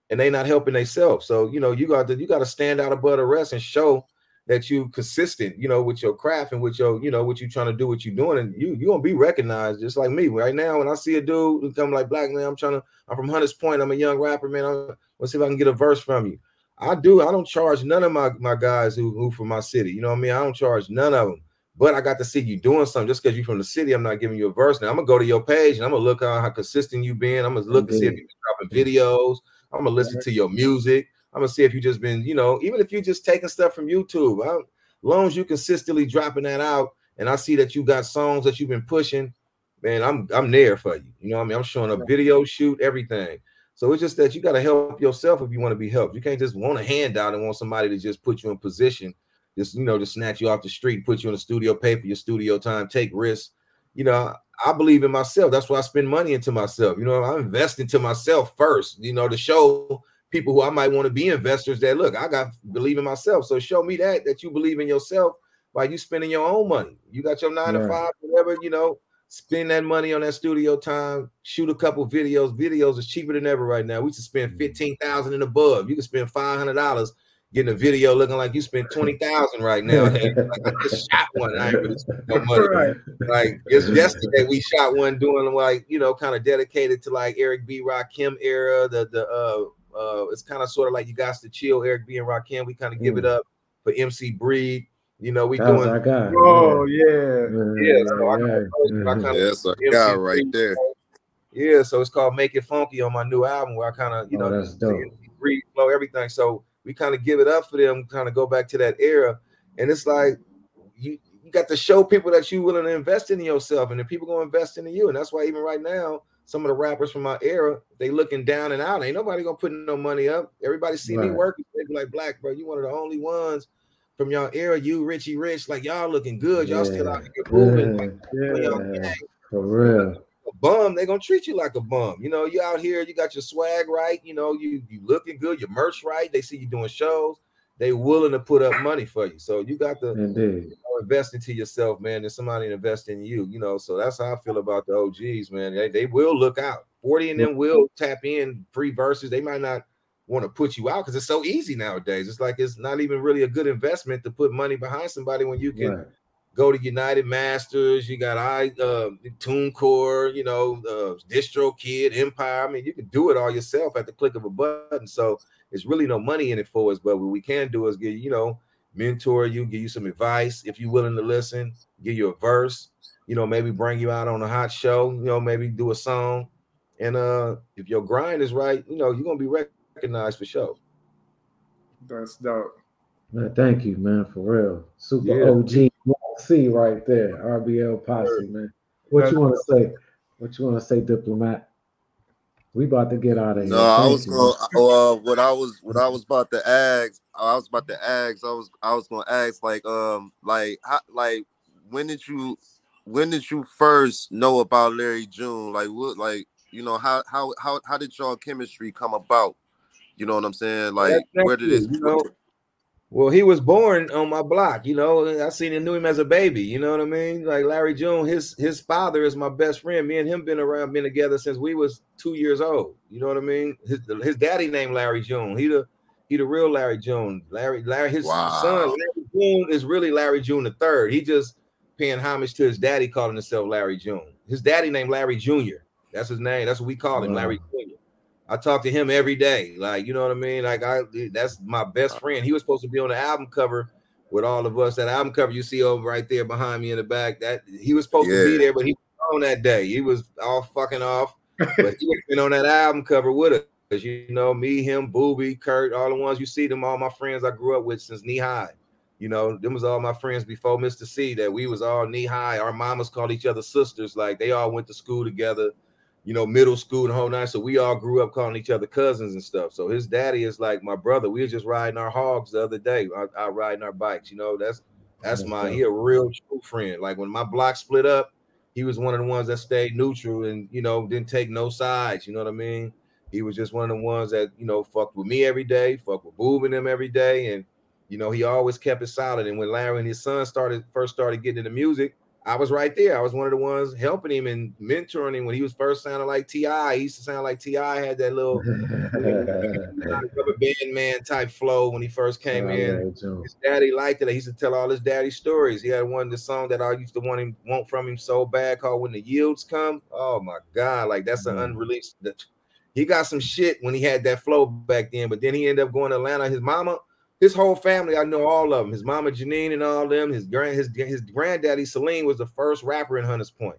and they not helping themselves. So you know, you got to you got to stand out above the rest and show that you consistent, you know, with your craft and with your, you know, what you trying to do, what you doing, and you you gonna be recognized just like me right now. When I see a dude who come like black man, I'm trying to, I'm from Hunters Point, I'm a young rapper, man. I'm, let's see if I can get a verse from you. I do. I don't charge none of my my guys who who from my city. You know what I mean? I don't charge none of them. But I got to see you doing something just because you're from the city. I'm not giving you a verse. Now I'm gonna go to your page and I'm gonna look on how consistent you've been. I'm gonna look to see if mm-hmm. you're dropping videos. I'm gonna listen to your music. I'm gonna see if you just been, you know, even if you just taking stuff from YouTube. I, long as you consistently dropping that out, and I see that you got songs that you've been pushing, man, I'm I'm there for you. You know what I mean? I'm showing a video shoot, everything. So it's just that you got to help yourself if you want to be helped. You can't just want a handout and want somebody to just put you in position, just you know, just snatch you off the street, put you in the studio, pay for your studio time, take risks. You know, I believe in myself. That's why I spend money into myself. You know, I invest into myself first. You know, to show people who I might want to be investors that look, I got believe in myself. So show me that that you believe in yourself by you spending your own money. You got your nine to five, whatever. You know, spend that money on that studio time. Shoot a couple videos. Videos is cheaper than ever right now. We should spend mm-hmm. fifteen thousand and above. You can spend five hundred dollars getting a video looking like you spent 20,000 right now. like I just shot one. I ain't really spent no money. Right. Like just yesterday we shot one doing like, you know, kind of dedicated to like Eric B. Rock Rakim era. The the uh uh it's kind of sort of like you guys to chill, Eric B and Rakim. We kind of give it up for MC Breed. You know, we that doing our guy. Oh yeah. Yeah, so I, I, I kind of That's our guy right there. Yeah, so it's called Make It Funky on my new album where I kind of, you oh, know, that's dope. Breed, flow, everything. So we kind of give it up for them, kind of go back to that era. And it's like you you got to show people that you're willing to invest in yourself, and the people gonna invest into you. And that's why even right now, some of the rappers from my era, they looking down and out. Ain't nobody gonna put no money up. Everybody see right. me working. They be like, Black, bro, you one of the only ones from y'all era. You Richie Rich, like y'all looking good. Y'all yeah. still out here moving. Yeah. yeah. For real a bum, they're gonna treat you like a bum. You know, you out here, you got your swag right, you know, you you looking good, your merch right, they see you doing shows, they willing to put up money for you. So you got to You know, invest into yourself, man, and somebody invest in you, you know. So that's how I feel about the OGs, man. They, they will look out. 40 and them will tap in free verses. They might not want to put you out because it's so easy nowadays. It's like it's not even really a good investment to put money behind somebody when you can right go to United Masters. You got I uh, TuneCore, you know, uh, DistroKid, Empire. I mean, you can do it all yourself at the click of a button. So it's really no money in it for us. But what we can do is give you know mentor you, give you some advice if you're willing to listen, give you a verse. You know, maybe bring you out on a hot show. You know, maybe do a song. And uh if your grind is right, you know, you're gonna be recognized for sure. That's dope. Man, thank you, man, for real. Super yeah. OG C right there, RBL posse, man. What you want to say? What you want to say, diplomat? We about to get out of here. No, I was gonna. Uh, what I was, what I was about to ask, I was about to ask. I was, I was going to ask, like, um, like, how, like, when did you, when did you first know about Larry June? Like, what, like, you know, how, how, how, how did y'all chemistry come about? You know what I'm saying? Like, where did it? You know, well, he was born on my block, you know. I seen and knew him as a baby, you know what I mean? Like Larry June, his his father is my best friend. Me and him been around, been together since we was two years old. You know what I mean? His his daddy named Larry June. He the he the real Larry June. Larry Larry his wow. son Larry June is really Larry June the third. He just paying homage to his daddy, calling himself Larry June. His daddy named Larry Jr. That's his name. That's what we call him, wow. Larry Jr. I talk to him every day. Like, you know what I mean? Like, I that's my best uh-huh. friend. He was supposed to be on the album cover with all of us. That album cover you see over right there behind me in the back. That he was supposed yeah. to be there, but he was on that day. He was all fucking off, but he was been on that album cover with us. Cause you know, me, him, Booby, Kurt, all the ones you see them, all my friends I grew up with since knee high. You know, them was all my friends before Mr. C. That we was all knee high. Our mamas called each other sisters. Like they all went to school together you know, middle school and whole nine. So we all grew up calling each other cousins and stuff. So his daddy is like my brother. We were just riding our hogs the other day, I, out riding our bikes. You know, that's that's my he a real true friend. Like when my block split up, he was one of the ones that stayed neutral and you know didn't take no sides. You know what I mean? He was just one of the ones that you know fucked with me every day, fuck with Boob and them every day, and you know he always kept it solid. And when Larry and his son started first started getting into music, I was right there. I was one of the ones helping him and mentoring him when he was first sounding like T.I. He used to sound like T.I. had that little band man type flow when he first came oh, in. His daddy liked it. He used to tell all his daddy stories. He had one of the song that I used to want him want from him so bad called When the Yields Come. Oh my god, like that's mm-hmm. an unreleased. He got some shit when he had that flow back then, but then he ended up going to Atlanta. His mama his whole family, I know all of them. His mama Janine and all them. His grand his his granddaddy Celine was the first rapper in Hunters Point.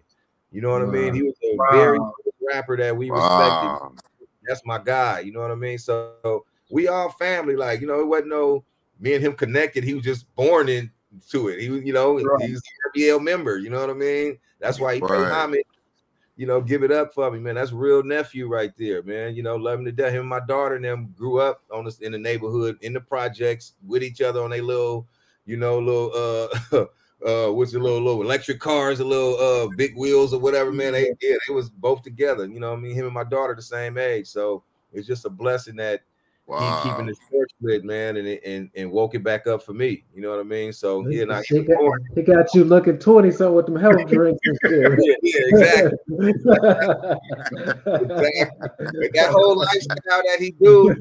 You know what wow. I mean? He was a wow. very rapper that we wow. respected. That's my guy. You know what I mean? So we all family. Like you know, it wasn't no me and him connected. He was just born into it. He was, you know, right. he's a RBL member. You know what I mean? That's why he right. paid homage you know, give it up for me, man. That's real nephew right there, man. You know, love him to death. Him and my daughter and them grew up on this in the neighborhood, in the projects with each other on a little, you know, little uh uh what's the little little electric cars, the little uh big wheels or whatever, man. They yeah, they was both together. You know, what I mean, him and my daughter the same age. So it's just a blessing that Wow. he keeping the torch lit, man, and and and woke it back up for me. You know what I mean? So yeah, and I he, got, he got you looking 20 something with them health drinks and shit. yeah, yeah, exactly. exactly. That whole lifestyle that he do,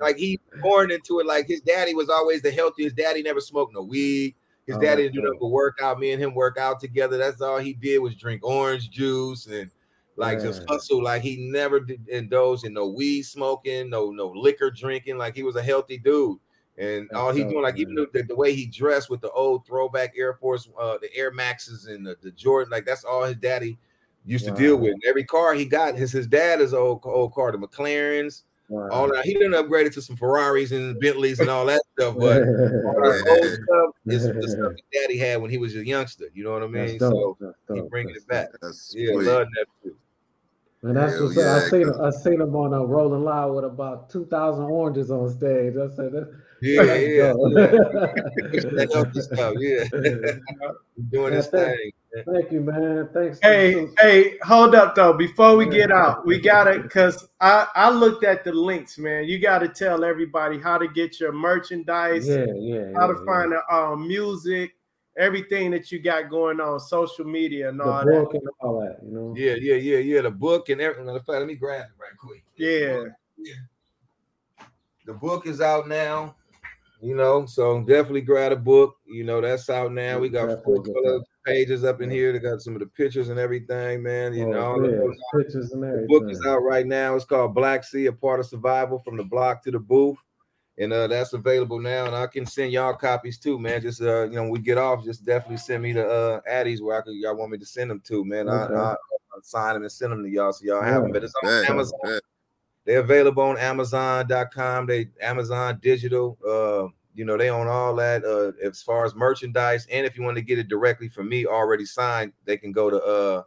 like he born into it. Like his daddy was always the healthiest. Daddy never smoked no weed. His Oh, daddy that's didn't do dope. nothing but work out. Me and him work out together. That's all he did was drink orange juice and like just hustle. Like he never did indulge in no weed smoking, no no liquor drinking. Like he was a healthy dude. And all That's he dope, doing, like even the, the way he dressed with the old throwback Air Force, uh, the Air Maxes and the, the Jordan, like that's all his daddy used to deal with. And every car he got, his his dad is old old car, the McLarens, Wow. all that. He didn't upgrade it to some Ferraris and Bentleys and all that stuff, but all that Yeah. old stuff is the stuff his daddy had when he was a youngster. You know what I That's mean? dope. So That's he dope. bringing That's it back. That's Yeah, sweet. love nephew. And that's Hell what's up. I seen I seen him on a Rolling Loud with about two thousand oranges on stage. I said, that's, Yeah, yeah, yeah. that healthy stuff. Yeah, doing his thank- thing. Thank you, man. Thanks. Hey, hey, hold up though. Before we get out, we gotta because I I looked at the links, man. You gotta tell everybody how to get your merchandise, Yeah, yeah. how to yeah, find the um, music, everything that you got going on, social media and yeah. all the that. and all that. You know. Yeah, yeah, yeah, yeah. The book and everything. Matter fact, let me grab it right quick. Yeah. yeah. The book is out now. You know, so definitely grab a book. You know, that's out now. We got full Definitely color pages up in here. They got some of the pictures and everything, man. You Oh, know, all yeah, of those pictures and everything. The book is out right now. It's called Black C, a part of survival from the block to the booth. And uh that's available now. And I can send y'all copies too, man. Just uh, you know, when we get off, just definitely send me the uh addies where I could y'all want me to send them to, man. I, Okay. I, I'll sign them and send them to y'all so y'all have them. But it's on Bet, Amazon. bet. They're available on Amazon.com. They Amazon Digital. Uh, you know, they own all that uh as far as merchandise. And if you want to get it directly from me already signed, they can go to uh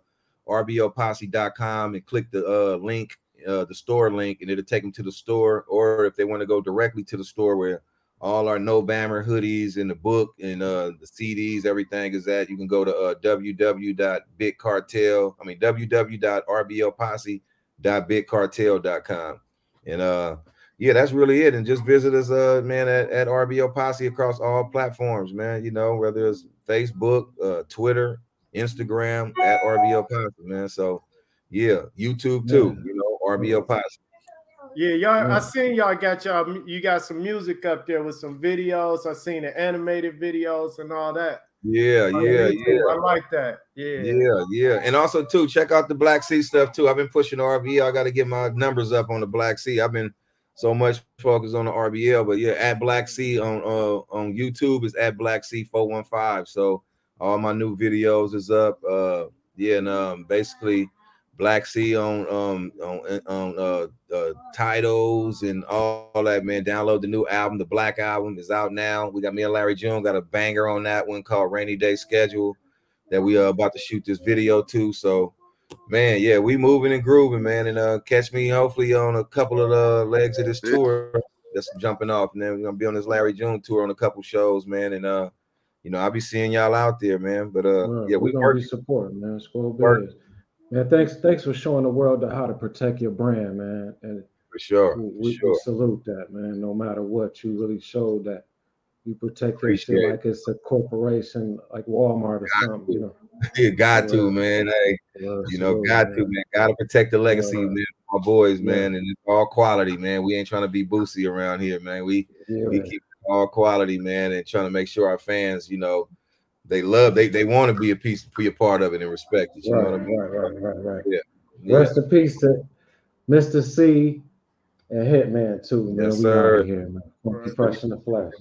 rblposse.com and click the uh link, uh the store link, and it'll take them to the store. Or if they want to go directly to the store where all our no bammer hoodies and the book and uh the CDs, everything is at, you can go to uh www.bigcartel, I mean www.rblposse.bitcartel.com. And uh yeah, that's really it. And just visit us, uh, man, at, at RBL Posse across all platforms, man. You know, whether it's Facebook, uh, Twitter, Instagram, at RBL Posse, man. So yeah, YouTube too, Yeah. you know, RBL Posse. Yeah, y'all. I seen y'all got y'all. You got some music up there with some videos. I seen the animated videos and all that. Yeah, yeah, yeah. I like that. Yeah. Yeah, yeah. And also too, check out the Black C stuff too. I've been pushing RBL. I got to get my numbers up on the Black C. I've been so much focused on the RBL, but yeah, at Black C on uh on YouTube is at Black C 415. So all my new videos is up. Uh yeah, and um basically Black C on um on on uh, uh titles and all, all that man. Download the new album, the Black album is out now. We got me and Larry June got a banger on that one called Rainy Day Schedule that we are about to shoot this video to. So, man, yeah, we moving and grooving, man. And uh, catch me hopefully on a couple of the legs of this tour that's jumping off. And then we're gonna be on this Larry June tour on a couple shows, man. And uh, you know, I'll be seeing y'all out there, man. But uh, Well, yeah, we're we gonna work be supporting, man. Squirrel Work. Man, thanks, thanks for showing the world how to protect your brand, man. And for sure. we, For sure. salute that, man. No matter what, you really showed that you protect your shit it. like it's a corporation, like Walmart or something. You know, Yeah, got to, man. Hey, Well, you know, got man. to, man. Gotta protect the legacy, Yeah. man. My boys, Yeah. man, and it's all quality, man. We ain't trying to be boosie around here, man. We Yeah, we keep it all quality, man, and trying to make sure our fans, you know, they love, they they want to be a piece, be a part of it and respect it. You know right, what I mean? right, right, right, right. Yeah. Rest in peace to Mr. C and Hitman too, man. Yes, we sir. out here, man. Right. fresh in the flesh.